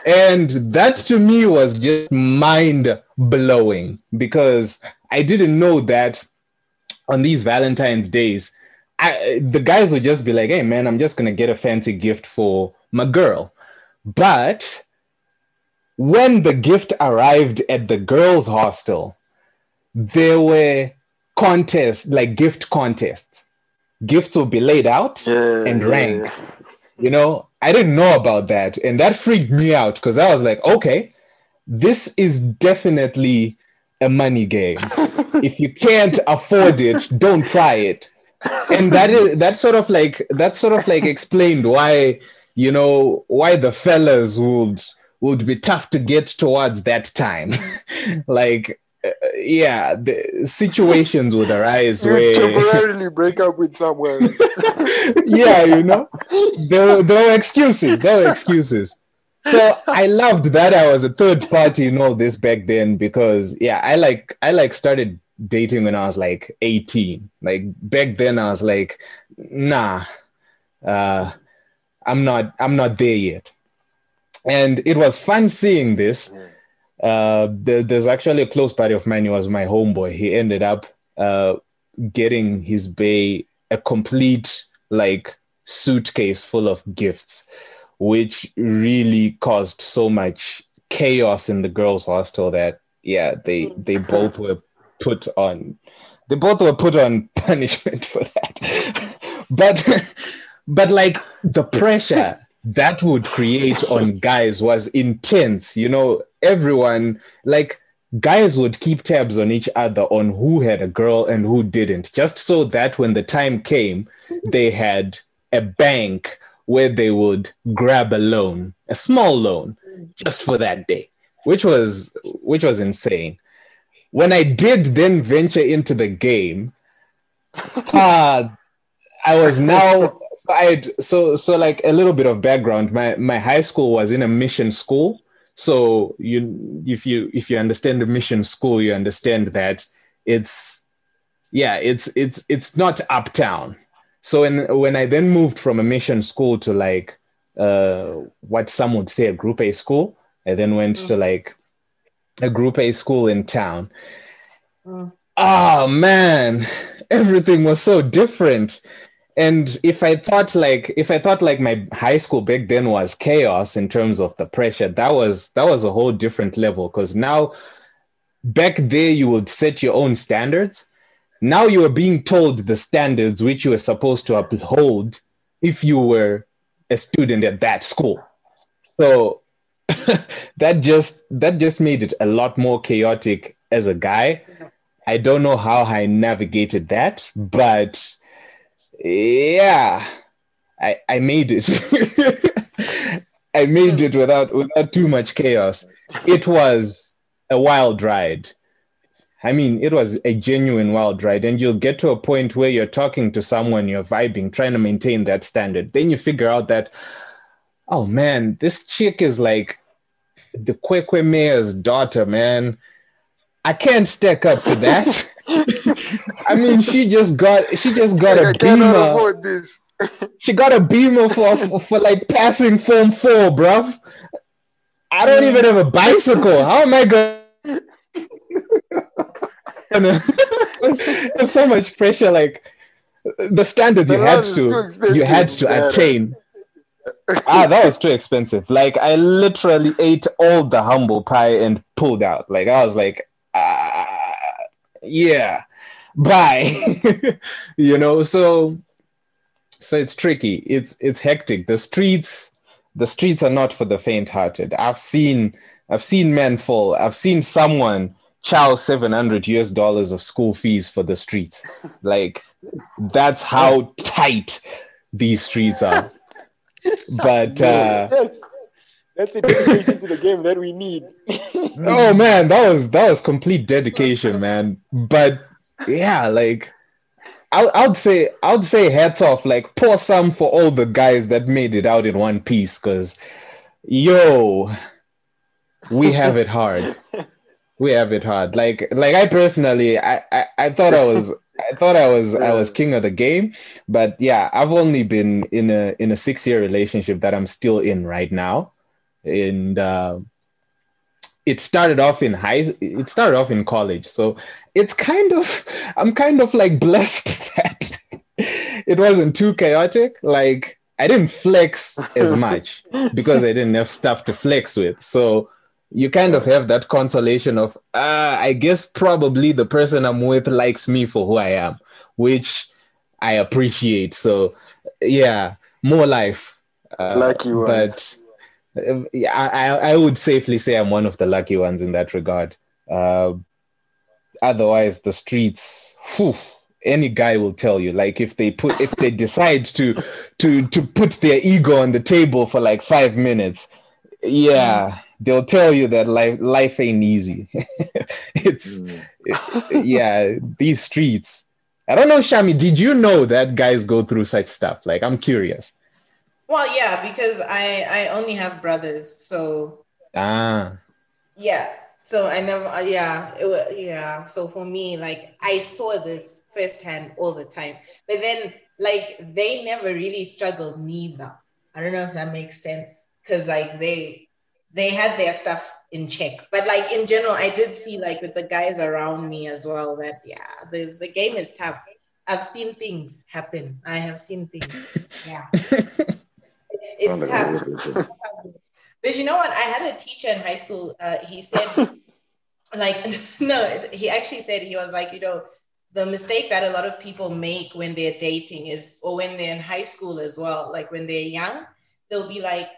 And that to me was just mind blowing because I didn't know that on these Valentine's days, I, the guys would just be like, hey, man, I'm just going to get a fancy gift for my girl. But when the gift arrived at the girls' hostel, there were contests, like gift contests. Gifts would be laid out Yeah, and yeah, ranked. yeah. You know, I didn't know about that. And that freaked me out because I was like, okay, this is definitely a money game. if you can't afford it, don't try it. And that is that sort of like that sort of like explained why, you know, why the fellas would would be tough to get towards that time. like uh, yeah, the situations would arise You where temporarily break up with someone. yeah, you know, there, there were excuses. There were excuses. So I loved that I was a third party in all this back then because yeah, I like I like started dating when I was like 18. Like back then I was like, nah, uh, I'm not I'm not there yet. And it was fun seeing this. Uh, there, there's actually a close buddy of mine who was my homeboy. He ended up uh, getting his bay a complete like suitcase full of gifts, which really caused so much chaos in the girls' hostel that yeah, they they mm-hmm. both were put on they both were put on punishment for that. but but like the pressure that would create on guys was intense. You know, everyone like guys would keep tabs on each other on who had a girl and who didn't, just so that when the time came, they had a bank where they would grab a loan, a small loan, just for that day, which was which was insane. When I did then venture into the game, uh, I was now so I so so like a little bit of background. My my high school was in a mission school. So you if you if you understand the mission school, you understand that it's yeah, it's it's it's not uptown. So when when I then moved from a mission school to like uh what some would say a group A school, I then went to like a group A school in town. Mm. Oh man, everything was so different. And if I thought like if I thought like my high school back then was chaos in terms of the pressure, that was that was a whole different level. Because now back there you would set your own standards. Now you are being told the standards which you were supposed to uphold if you were a student at that school. So that just that just made it a lot more chaotic as a guy. I don't know how I navigated that, but yeah, I I made it. I made it without without too much chaos. It was a wild ride. I mean, it was a genuine wild ride, and you'll get to a point where you're talking to someone, you're vibing, trying to maintain that standard. Then you figure out that, oh man, this chick is like the Kwekwe mayor's daughter, man. I can't stack up to that. I mean, she just got she just got I a beamer. She got a beamer for, for for like passing form four, bruv. I don't even have a bicycle. How am I gonna? There's so much pressure. Like the standards you had love is too to you had to attain. Ah, that was too expensive. Like I literally ate all the humble pie and pulled out. Like I was like, ah, yeah. bye. you know, so so it's tricky. It's it's hectic. The streets the streets are not for the faint-hearted. I've seen I've seen men fall. I've seen someone chow 700 US dollars of school fees for the streets. Like that's how tight these streets are. But uh, yes. That's the dedication to the game that we need. oh man, that was that was complete dedication, man. But yeah, like I I would say I would say hats off, like pour some for all the guys that made it out in one piece, cause yo, we have it hard. We have it hard. Like like I personally, I I, I thought I was I thought I was I was king of the game, but yeah, I've only been in a in a six year relationship that I'm still in right now, and uh, it started off in high. It started off in college, so it's kind of I'm kind of like blessed that it wasn't too chaotic. Like I didn't flex as much because I didn't have stuff to flex with, so you kind of have that consolation of, uh, I guess probably the person I'm with likes me for who I am, which I appreciate. So, yeah, more life. Uh, lucky one. But uh, I, I would safely say I'm one of the lucky ones in that regard. Uh, otherwise, the streets, whew, any guy will tell you like if they put if they decide to to to put their ego on the table for like five minutes yeah they'll tell you that life life ain't easy. it's mm. it, yeah, these streets. I don't know, Shami. Did you know that guys go through such stuff? Like, I'm curious. Well, yeah, because I I only have brothers, so ah, yeah. So I never, uh, yeah, it, yeah. So for me, like, I saw this firsthand all the time, but then like they never really struggled neither. I don't know if that makes sense because like they they had their stuff in check. But like in general, I did see like with the guys around me as well that yeah, the, the game is tough. I've seen things happen. I have seen things. Yeah. it's, it's tough. but you know what? I had a teacher in high school. Uh, he said, like, no, he actually said, he was like, you know, the mistake that a lot of people make when they're dating is, or when they're in high school as well, like when they're young, they'll be like,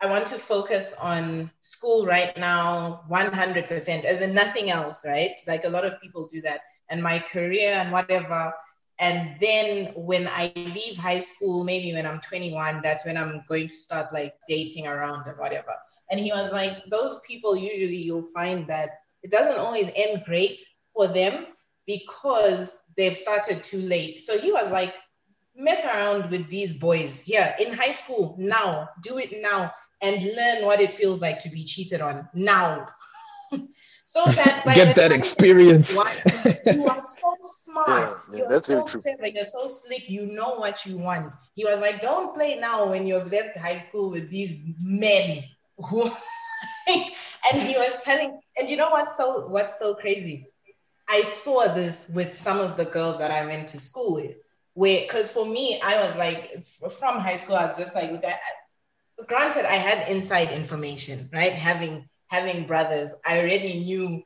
I want to focus on school right now 100%, as in nothing else, right? Like a lot of people do that, and my career and whatever. And then when I leave high school, maybe when I'm 21, that's when I'm going to start like dating around and whatever. And he was like, those people usually you'll find that it doesn't always end great for them because they've started too late. So he was like, mess around with these boys here in high school now, do it now and learn what it feels like to be cheated on now. so that get that experience. You are, you are so smart. Yeah, yeah, you're so clever. You're so slick. You know what you want. He was like, "Don't play now when you've left high school with these men who." and he was telling, and you know what's so what's so crazy? I saw this with some of the girls that I went to school with. Where, because for me, I was like, from high school, I was just like, granted i had inside information right having having brothers i already knew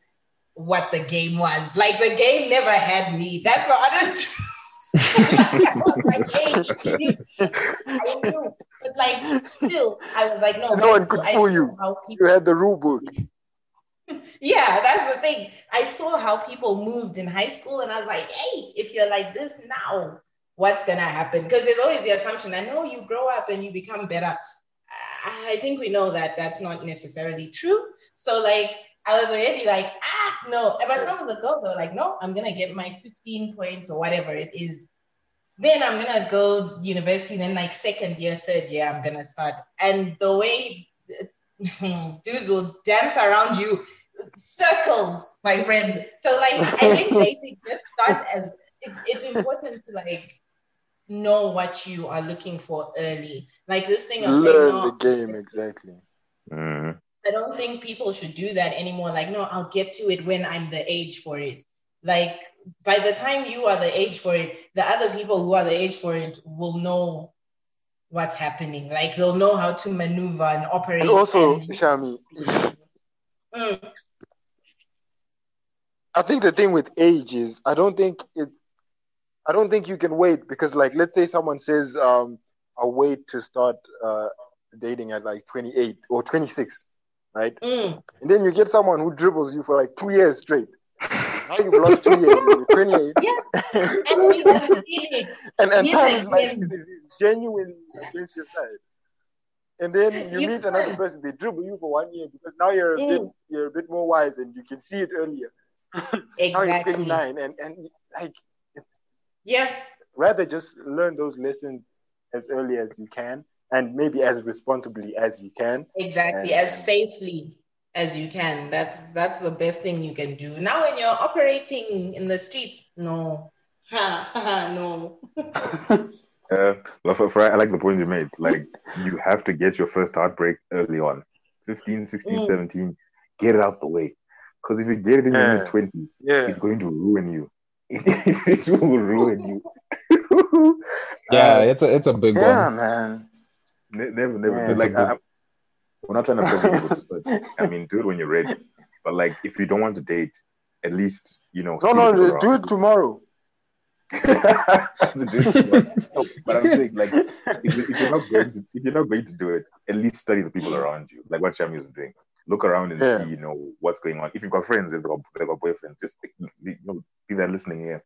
what the game was like the game never had me that's the honest truth like, hey, I knew, but like still, I was like, no, no one could fool you. You had the rule book. yeah, that's the thing. I saw how people moved in high school, and I was like, hey, if you're like this now, what's gonna happen? Because there's always the assumption I know you grow up and you become better. I think we know that that's not necessarily true. So like I was already like, ah, no. But some of the girls were like, no, I'm gonna get my 15 points or whatever it is. Then I'm gonna go university. Then like second year, third year, I'm gonna start. And the way dudes will dance around you, circles, my friend. So like I think dating just start as it's, it's important to like know what you are looking for early. Like this thing of learn saying, no, the game exactly. Mm. I don't think people should do that anymore. Like, no, I'll get to it when I'm the age for it. Like, by the time you are the age for it, the other people who are the age for it will know what's happening. Like, they'll know how to maneuver and operate. And also, and, Shami, mm. I think the thing with age is I don't think it I don't think you can wait because like let's say someone says um I'll wait to start uh dating at like 28 or 26, right? Mm. And then you get someone who dribbles you for like two years straight. Now you've lost two years. You're 28. Yeah. And you have to feel it. and and Yeah, time is like yeah. genuinely against your side. And then you, You meet another can't. person, they dribble you for one year because now you're a bit Mm. you're a bit more wise and you can see it earlier. exactly. Now you're 29 and and like Yeah. rather just learn those lessons as early as you can and maybe as responsibly as you can. Exactly. And- As safely as you can. That's that's the best thing you can do. Now when you're operating in the streets, no. Ha, ha, ha, no. Uh, for, for I like the point you made. Like you have to get your first heartbreak early on, 15, 16, Mm. 17. Get it out the way. Because if you get it in your mid twenties, Yeah. it's going to ruin you. it will ruin you. Yeah, Uh, it's a it's a big one. Yeah, one. man. ne- never, never. Yeah. like It's a I, we're not trying to pressure people to start. I mean, do it when you're ready. But like, if you don't want to date, at least you know. No, no, the people do it tomorrow. you. Do it tomorrow. No, but I'm saying, like, if, if you're not going to if you're not going to do it, at least study the people around you, like what Shami is doing. Look around and Yeah. see, you know, what's going on. If you've got friends, if they've got, they've got boyfriends, just you know, be there listening here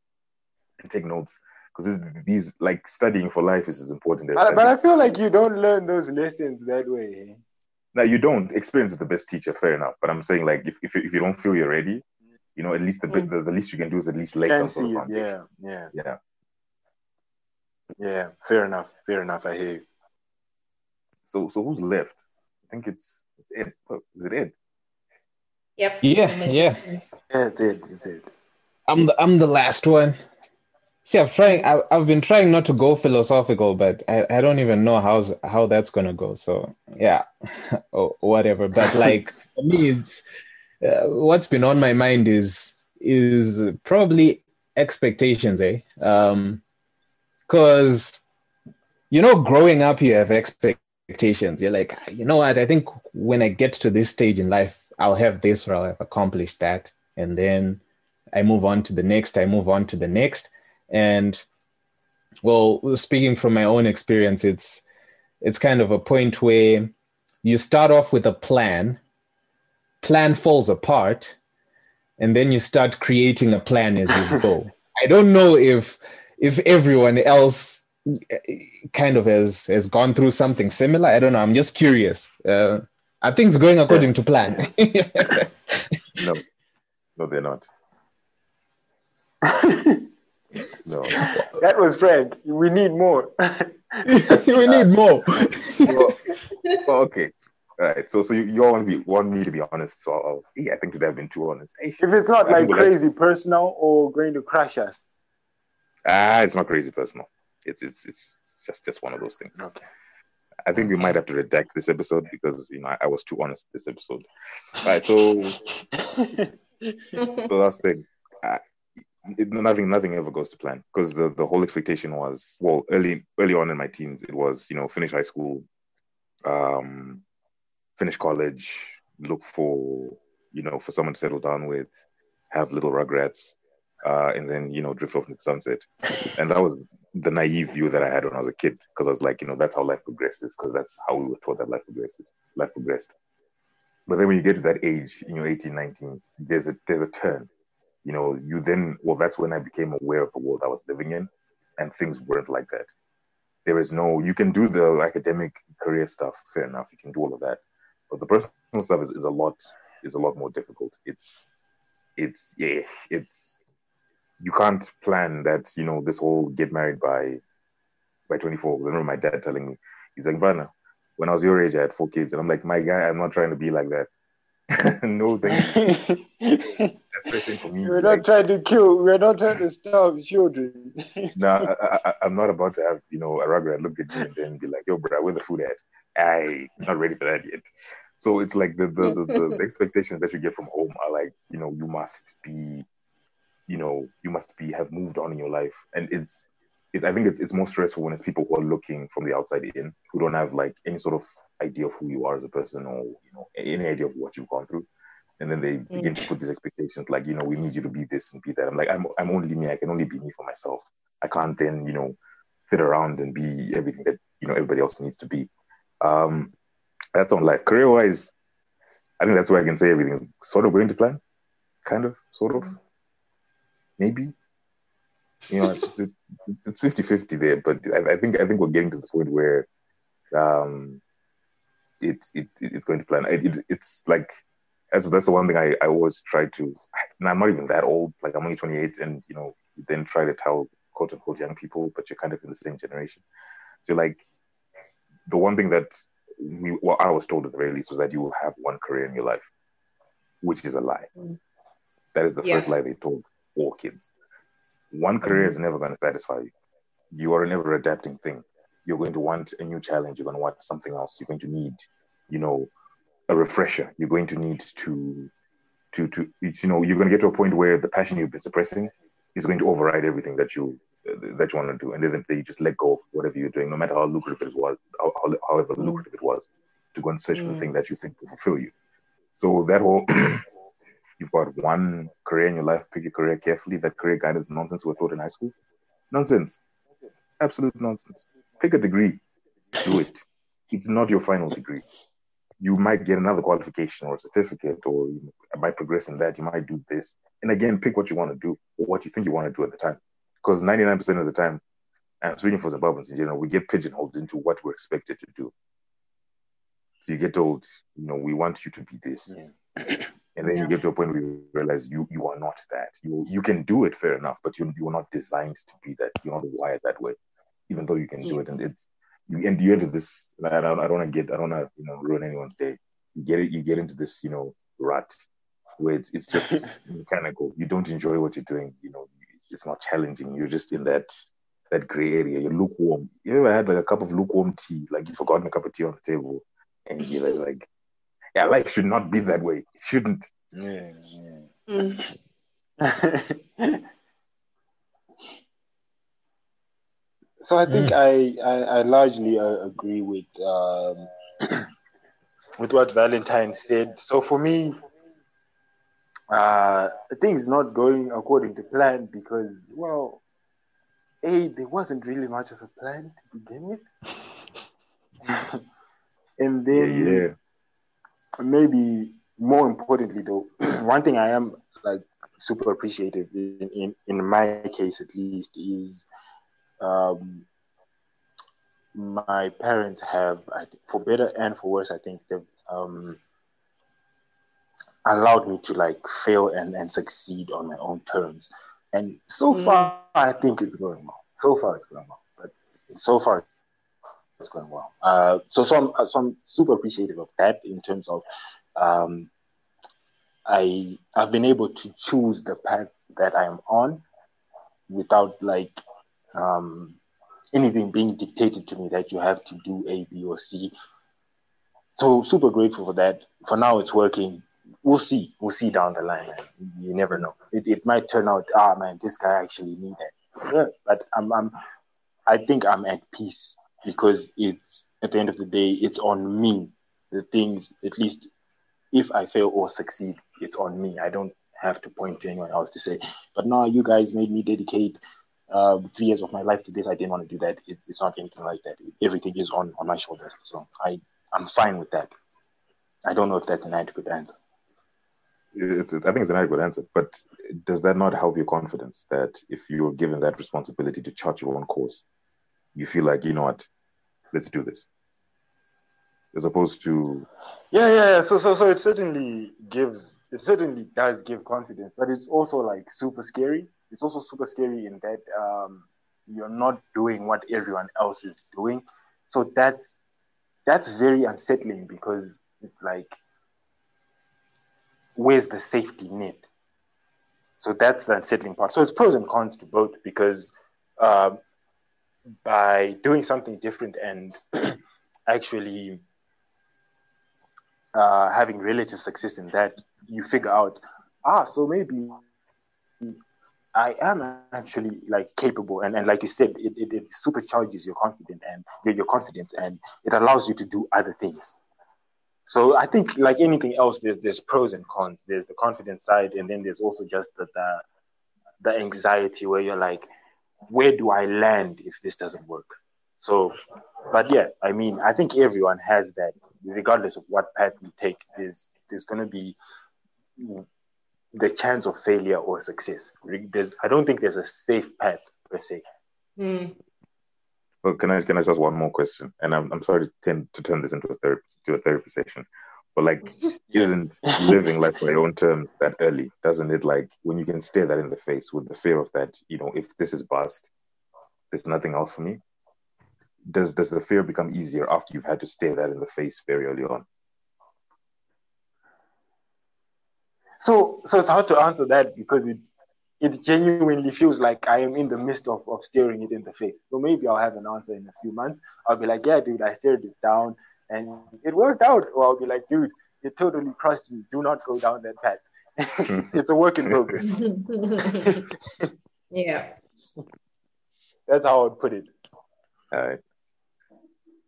and take notes because these like studying for life is as important as. But, but. I feel like you don't learn those lessons that way. Eh? Now you don't. Experience is the best teacher, fair enough. But I'm saying like if if, if you don't feel you're ready, you know, at least the, bit mm. the the least you can do is at least lay some sort of foundation. Yeah, yeah, Yeah. yeah. Fair enough. Fair enough. I hear you. So so who's left? I think it's it's Ed. Oh, Is it Ed? Yep. Yeah, yeah. Yeah, it did. It did. I'm the I'm the last one. See, I'm trying. I, I've been trying not to go philosophical, but I, I don't even know how's how that's gonna go. So yeah, or whatever. But like for me, it's uh, what's been on my mind is is probably expectations, eh? Um, because you know, growing up, you have expectations. You're like, ah, you know what? I think when I get to this stage in life, I'll have this or I'll have accomplished that, and then I move on to the next, I move on to the next. And well, speaking from my own experience, it's it's kind of a point where you start off with a plan, plan falls apart, and then you start creating a plan as you go. I don't know if if everyone else kind of has has gone through something similar. I don't know. I'm just curious. Uh, are things going according to plan? No, no, they're not. No. that was Frank. We need more. we need more. well, well, okay. All right. So, so you, you all want, to be, want me to be honest. So, I'll, yeah, I think today I've been too honest. If it's not I like think we'll crazy personal or going to crash us. ah, it's not crazy personal. It's it's it's just just one of those things. Okay. I think we might have to redact this episode because you know I, I was too honest this episode. All right. So, the last thing, uh, it, nothing nothing ever goes to plan because the the whole expectation was well early early on in my teens it was you know finish high school, um, finish college, look for you know for someone to settle down with, have little regrets, uh, and then you know drift off into the sunset, and that was the naive view that I had when I was a kid because I was like you know that's how life progresses because that's how we were taught that life progresses life progressed. But then when you get to that age in your 18, 19s, there's a there's a turn. You know, you then well, that's when I became aware of the world I was living in, and things weren't like that. There is no you can do the academic career stuff, fair enough, you can do all of that. But the personal stuff is, is a lot is a lot more difficult. It's it's yeah, it's you can't plan that, you know, this whole get married by by 24. I remember my dad telling me, he's like, Vanna, when I was your age, I had four kids. And I'm like, my guy, I'm not trying to be like that. no, thank you. Especially for me. we're like, not trying to kill. We're not trying to starve children. no, I, I, I'm not about to have, you know, a rugrat look at you and then be like, yo, bro, where the food at? I not ready for that yet. So it's like the, the, the, the expectations that you get from home are like, you know, you must be, you know, you must be have moved on in your life. And it's it, I think it's it's more stressful when it's people who are looking from the outside in, who don't have like any sort of idea of who you are as a person or you know any idea of what you've gone through. and then they begin to put these expectations like you know we need you to be this and be that. I'm like i'm, I'm only me. I can only be me for myself. I can't then you know fit around and be everything that you know everybody else needs to be. Um that's on life career wise i think that's where i can say everything is sort of going to plan. Kind of sort of maybe you know it's, it's 50-50 there but I, I think i think we're getting to the point where um it, it it's going to plan it, it, it's like that's that's the one thing I, I always try to. I'm not even that old. Like I'm only 28, and you know, you then try to tell quote unquote young people, but you're kind of in the same generation. So like, the one thing that we what I was told at the very least was that you will have one career in your life, which is a lie. Mm. That is the Yeah. first lie they told all kids. One career is never going to satisfy you. You are a never adapting thing. You're going to want a new challenge. You're going to want something else. You're going to need, you know, a refresher. You're going to need to, to, to, you know, you're going to get to a point where the passion you've been suppressing is going to override everything that you that you want to do, and then you just let go of whatever you're doing, no matter how lucrative it was, how, how- however Mm. lucrative it was, to go and search for the Mm. thing that you think will fulfill you. So that whole, you've got one career in your life. Pick your career carefully. That career guidance nonsense we were taught in high school, nonsense, absolute nonsense. Pick a degree, do it. It's not your final degree. You might get another qualification or a certificate, or you might progress in that. You might do this, and again, pick what you want to do or what you think you want to do at the time. Because 99% of the time, and speaking for Zimbabweans in general, we get pigeonholed into what we're expected to do. So you get told, you know, we want you to be this, Yeah. and then Yeah. you get to a point where you realize you you are not that. You you can do it, fair enough, but you you are not designed to be that. You're not wired that way, even though you can do it. And it's you and you into this. I don't I don't want to get I don't want to you know ruin anyone's day. You get it. You get into this you know rut where it's it's just mechanical. You don't enjoy what you're doing. You know, it's not challenging. You're just in that that gray area. You're lukewarm. You ever had like a cup of lukewarm tea? Like you've forgotten a cup of tea on the table, and you're like, yeah, life should not be that way. It shouldn't. Yeah, Mm. so I think I, I, I largely uh, agree with um, with what Valentine said. So for me, uh, things not going according to plan because well, a there wasn't really much of a plan to begin with, and Yeah, then yeah. Maybe more importantly though one thing i am like super appreciative in in, in my case at least is um my parents have for better and for worse i think they've um allowed me to like fail and and succeed on my own terms. And so Mm. far i think it's going well. So far it's going well. But so far it's going well uh so so i'm, so I'm super appreciative of that in terms of um, I I've been able to choose the path that I am on without like um, anything being dictated to me that you have to do A, B, or C. So super grateful for that. For now, it's working. We'll see. We'll see down the line. Man. You never know. It, it might turn out, ah man, this guy actually needed. Yeah, but I'm, I'm I think I'm at peace because it's at the end of the day, it's on me. The things, at least if I fail or succeed, it's on me. I don't have to point to anyone else to say, but no, you guys made me dedicate uh, three years of my life to this. I didn't want to do that. It, it's not anything like that. Everything is on, on my shoulders. So I, I'm fine with that. I don't know if that's an adequate answer. It's, I think it's an adequate answer, but does that not help your confidence that if you're given that responsibility to chart your own course, you feel like, you know what, let's do this? As opposed to, Yeah, yeah, yeah. So, so, so it certainly gives, it certainly does give confidence, but it's also like super scary. It's also super scary in that um, you're not doing what everyone else is doing. So that's that's very unsettling because it's like, where's the safety net? So that's the unsettling part. So it's pros and cons to both because uh, by doing something different and actually uh, having relative success in that, you figure out, ah, so maybe I am actually like capable, and, and like you said, it, it, it supercharges your confidence and your, your confidence, and it allows you to do other things. so I think like anything else, there's there's pros and cons. There's the confidence side, and then there's also just the the, the anxiety where you're like, where do I land if this doesn't work? So, but yeah, I mean, I think everyone has that, regardless of what path you take. There's there's gonna be the chance of failure or success. There's, I don't think there's a safe path per se. Mm. Well, can I can I just one more question? And I'm I'm sorry to tend to turn this into a therapy to a therapy session, but like, isn't living life by your own terms that early? Doesn't it like when you can stare that in the face with the fear of that, you know, if this is bust, there's nothing else for me. Does does the fear become easier after you've had to stare that in the face very early on? So so it's hard to answer that because it it genuinely feels like I am in the midst of, of staring it in the face. So maybe I'll have an answer in a few months. I'll be like, yeah, dude, I stared it down and it worked out. Or I'll be like, dude, it totally crossed me. Do not go down that path. it's a work in progress. yeah. That's how I would put it. All right.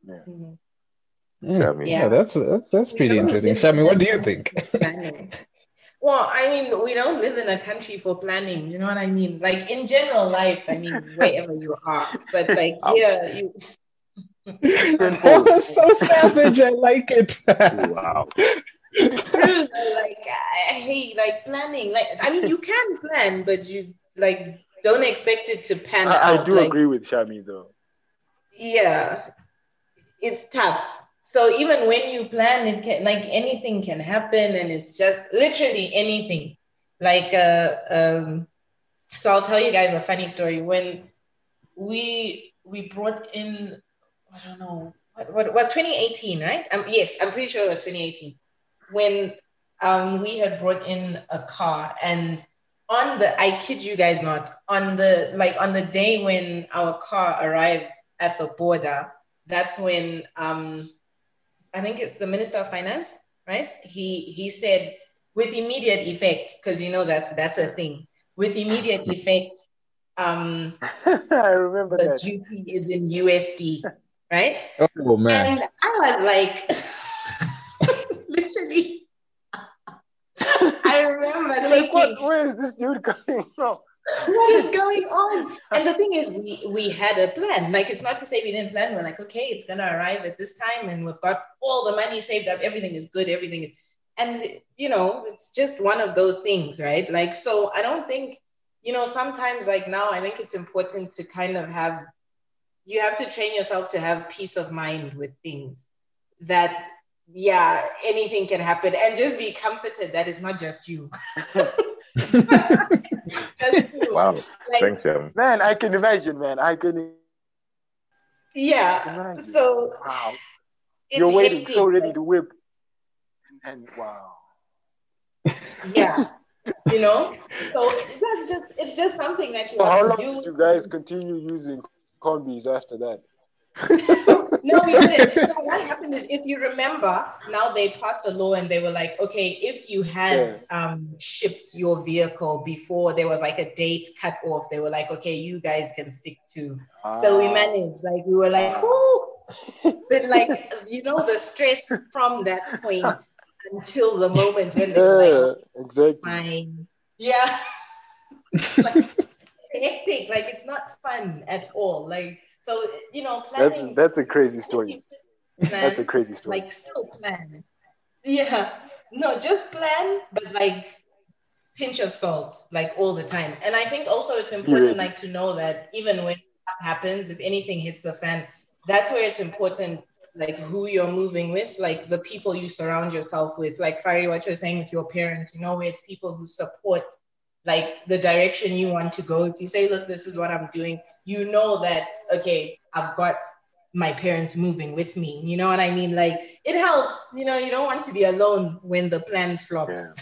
Yeah. Mm-hmm. Shami. Yeah, that's that's that's pretty interesting. Shami, what do you think? Well, I mean, we don't live in a country for planning. You know what I mean? Like in general life, I mean, wherever you are, but like here, you. that was so savage. I like it. Wow. True, like I hate like planning. Like I mean, you can plan, but you like don't expect it to pan I, out. I do like, agree with Shami though. Yeah, it's tough. So even when you plan, it can like anything can happen, and it's just literally anything. Like, uh, um, so I'll tell you guys a funny story. When we we brought in, I don't know what what was 2018, right? Um, yes, I'm pretty sure it was 2018 when um we had brought in a car and on the I kid you guys not on the like on the day when our car arrived at the border that's when um I think it's the Minister of Finance, right? He he said with immediate effect, because you know that's that's a thing. With immediate effect, um, I remember the that. duty is in USD, right? Oh man. And I was like, literally, I remember Like, thinking, what? Where is this dude coming from? what is going on? And the thing is, we we had a plan. Like it's not to say we didn't plan. We're like, okay, it's gonna arrive at this time, and we've got all the money saved up. Everything is good. Everything is, and you know, it's just one of those things, right? Like, so I don't think, you know, sometimes like now, I think it's important to kind of have, you have to train yourself to have peace of mind with things that. Yeah, anything can happen, and just be comforted that it's not just you. just you. Wow. Like, Thanks, Shami. Man, I can imagine, man. I can Yeah. imagine. So Wow. it's You're waiting, hectic. so ready to whip. And then, wow. Yeah. You know? So that's just it's just something that you So how long have did do. you guys continue using combis after that? no, we didn't. So what happened is, if you remember, now they passed a law and they were like, okay, if you had um, shipped your vehicle before there was like a date cut off, they were like, okay, you guys can stick to. So we Ah. managed. Like we were like, whoo. But like you know, the stress from that point until the moment when they were like, Yeah, exactly. fine. Yeah. like, hectic. Like it's not fun at all. Like so, you know, That's planning. that's a crazy story. That's a crazy story. like still plan. Yeah. No, just plan, but like pinch of salt, like all the time. And I think also it's important, Period. like to know that even when stuff happens, if anything hits the fan, that's where it's important, like who you're moving with, like the people you surround yourself with. Like Fari, what you're saying with your parents, you know, where it's people who support like the direction you want to go. If you say, look, this is what I'm doing, you know that okay, I've got my parents moving with me. You know what I mean? Like it helps. You know, you don't want to be alone when the plan flops.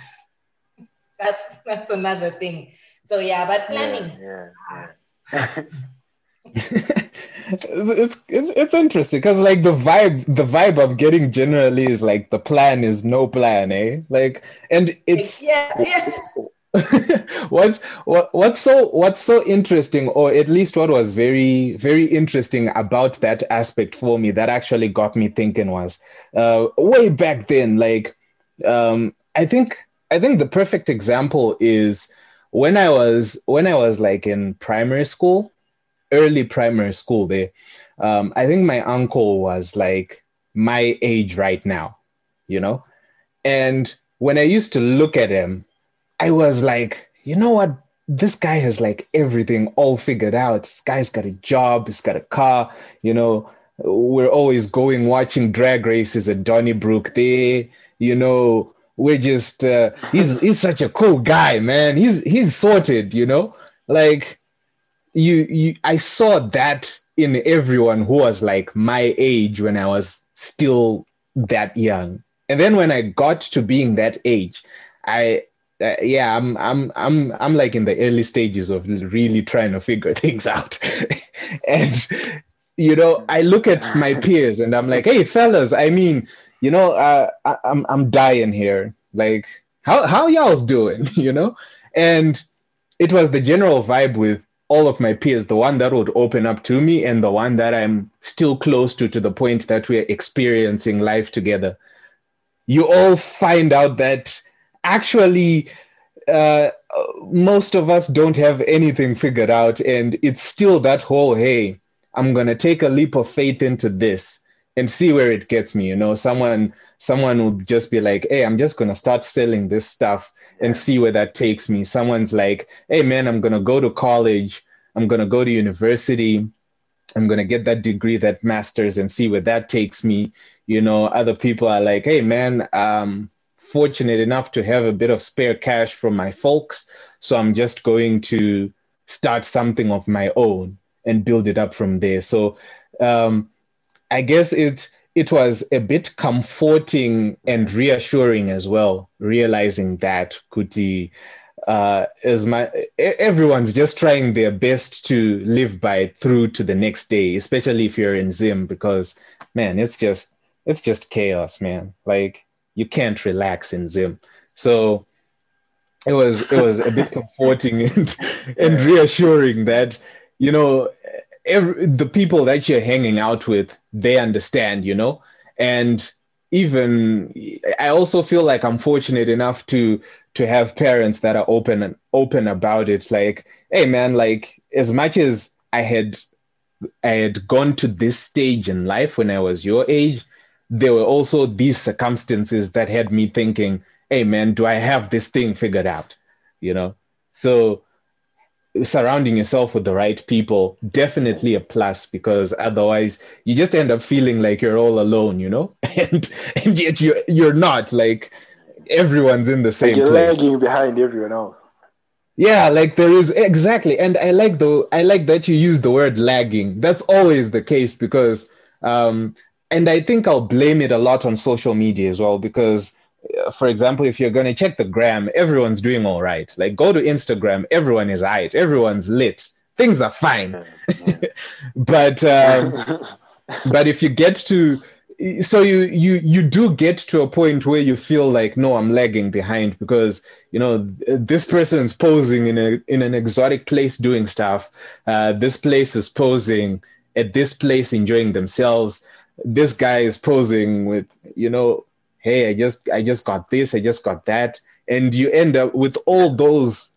that's that's another thing. So yeah, but planning. Yeah, yeah, it's, it's it's interesting because like the vibe the vibe I'm getting generally is like the plan is no plan, eh? Like and it's yeah, yeah. what's what, what's so what's so interesting or at least what was very very interesting about that aspect for me that actually got me thinking was uh, way back then like um, i think i think the perfect example is when i was when i was like in primary school early primary school there um, i think my uncle was like my age right now you know? And when i used to look at him I was like, you know what? This guy has like everything all figured out. This guy's got a job, he's got a car, you know. We're always going watching drag races at Donnybrook there, you know. We're just uh, he's he's such a cool guy, man. He's he's sorted, you know. Like you you I saw that in everyone who was like my age when I was still that young. And then when I got to being that age, I uh, yeah, I'm I'm I'm I'm like in the early stages of really trying to figure things out, and you know, I look at my peers and I'm like, hey, fellas, I mean, you know, uh, I, I'm I'm dying here. Like, how how y'all's doing, you know? And it was the general vibe with all of my peers, the one that would open up to me and the one that I'm still close to, to the point that we're experiencing life together. You all find out that actually uh, most of us don't have anything figured out and it's still that whole hey i'm going to take a leap of faith into this and see where it gets me you know? Someone someone will just be like hey i'm just going to start selling this stuff and see where that takes me. Someone's like hey man i'm going to go to college. I'm going to go to university. I'm going to get that degree that masters and see where that takes me you know? Other people are like hey man um fortunate enough to have a bit of spare cash from my folks. So I'm just going to start something of my own and build it up from there. So um, I guess it it was a bit comforting and reassuring as well, realizing that Kuti uh, my everyone's just trying their best to live by it through to the next day, especially if you're in Zim, because man, it's just it's just chaos, man. Like you can't relax in Zim. So it was it was a bit comforting and, and reassuring that you know every, the people that you're hanging out with they understand you know? And even i also feel like i'm fortunate enough to to have parents that are open and open about it. Like hey man like as much as i had i had gone to this stage in life when i was your age there were also these circumstances that had me thinking, hey man, do I have this thing figured out? You know? So surrounding yourself with the right people definitely a plus because otherwise you just end up feeling like you're all alone, you know? And and yet you you're not like everyone's in the same like you're place. lagging behind everyone else. Yeah, like there is exactly, and I like the I like that you use the word lagging. That's always the case because um, and I think I'll blame it a lot on social media as well because, uh, for example, if you're going to check the gram, everyone's doing all right. Like go to Instagram, everyone is right, everyone's lit, things are fine. but um, but if you get to so you you you do get to a point where you feel like no i'm lagging behind because you know this person's posing in a in an exotic place doing stuff uh, this place is posing at this place enjoying themselves this guy is posing with you know hey i just i just got this i just got that. And you end up with all those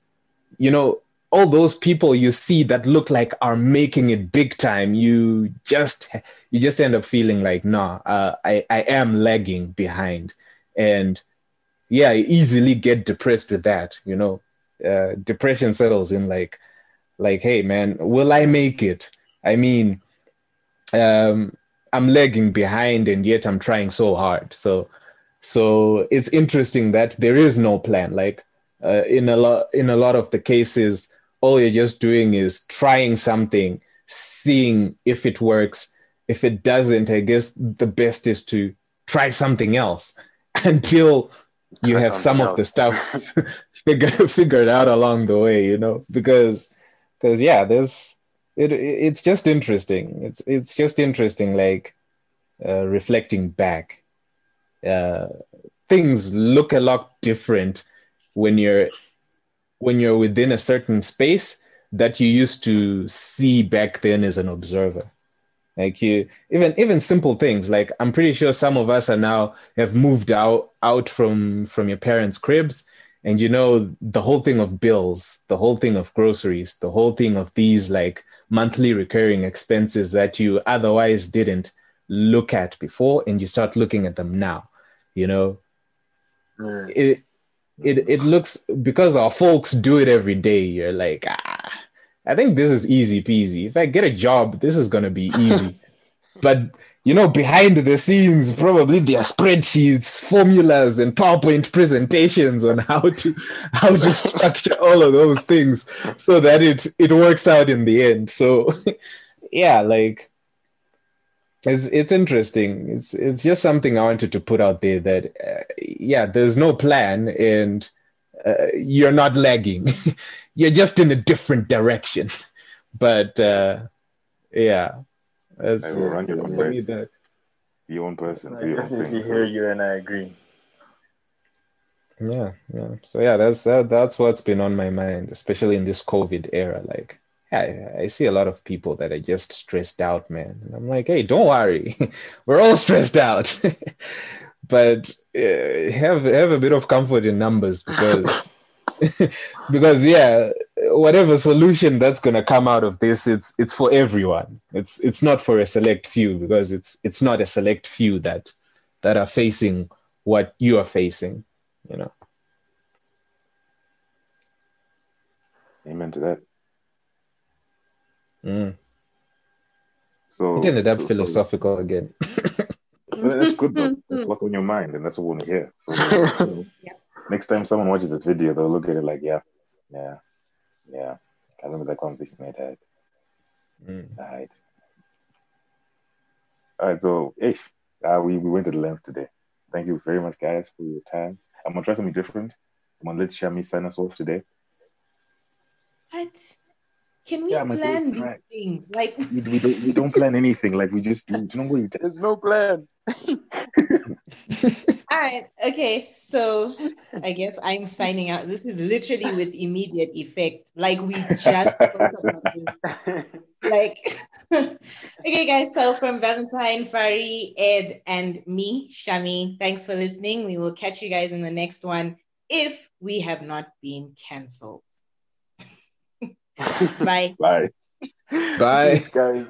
you know all those people you see that look like are making it big time. You just you just end up feeling like no uh, i i am lagging behind. And yeah I easily get depressed with that you know. Uh, depression settles in like like hey man will i make it? I mean um I'm lagging behind and yet I'm trying so hard. So so it's interesting that there is no plan. Like uh, in a lot in a lot of the cases, all you're just doing is trying something, seeing if it works. If it doesn't, I guess the best is to try something else until you have some else. of the stuff figured figured out along the way. You know, because because yeah, there's it it's just interesting. It's it's just interesting, like uh, reflecting back. Uh, things look a lot different when you're when you're within a certain space that you used to see back then as an observer. Like you, even even simple things. Like I'm pretty sure some of us are now have moved out out from from your parents' cribs, and you know the whole thing of bills, the whole thing of groceries, the whole thing of these like monthly recurring expenses that you otherwise didn't look at before, and you start looking at them now. You know, Yeah. it it it looks because our folks do it every day. You're like, ah, I think this is easy peasy. If I get a job, this is gonna be easy. but you know, behind the scenes, probably there are spreadsheets, formulas, and PowerPoint presentations on how to how to structure all of those things so that it it works out in the end. So, yeah, like it's it's interesting. It's it's just something I wanted to put out there that uh, yeah, there's no plan and uh, you're not lagging. you're just in a different direction. But uh, yeah, that's, Hey, we'll run your own race. that- Be your own person. I Do your own completely thing. hear you and I agree. yeah, yeah. So yeah, that's that, that's what's been on my mind, especially in this COVID era. Like, I I see a lot of people that are just stressed out, man. And I'm like, hey, don't worry, we're all stressed out. but uh, have have a bit of comfort in numbers because because yeah whatever solution that's going to come out of this it's it's for everyone it's it's not for a select few because it's it's not a select few that that are facing what you are facing you know Amen to that. mm. So it ended up so- so- philosophical again Well, that's good though. That's what's on your mind, and that's what we want to hear. So you know, Yep. Next time someone watches a video, they'll look at it like, yeah, yeah, yeah. I remember that conversation I had. Mm. All right. All right. So, Ish, uh, we, we went to the length today. Thank you very much, guys, for your time. I'm gonna try something different. I'm gonna let Shami sign us off today. What? Can we Yeah, my plan these right. things? Like, We, we don't we don't plan anything. Like we just do. Do you know what you did? There's no plan. all right, okay. So I guess I'm signing out. This is literally with immediate effect. Like we just spoke about this. Like, okay, guys. So from Valentine, Fari, Ed, and me, Shami, thanks for listening. We will catch you guys in the next one if we have not been cancelled. Bye. Bye. bye Thanks, guys.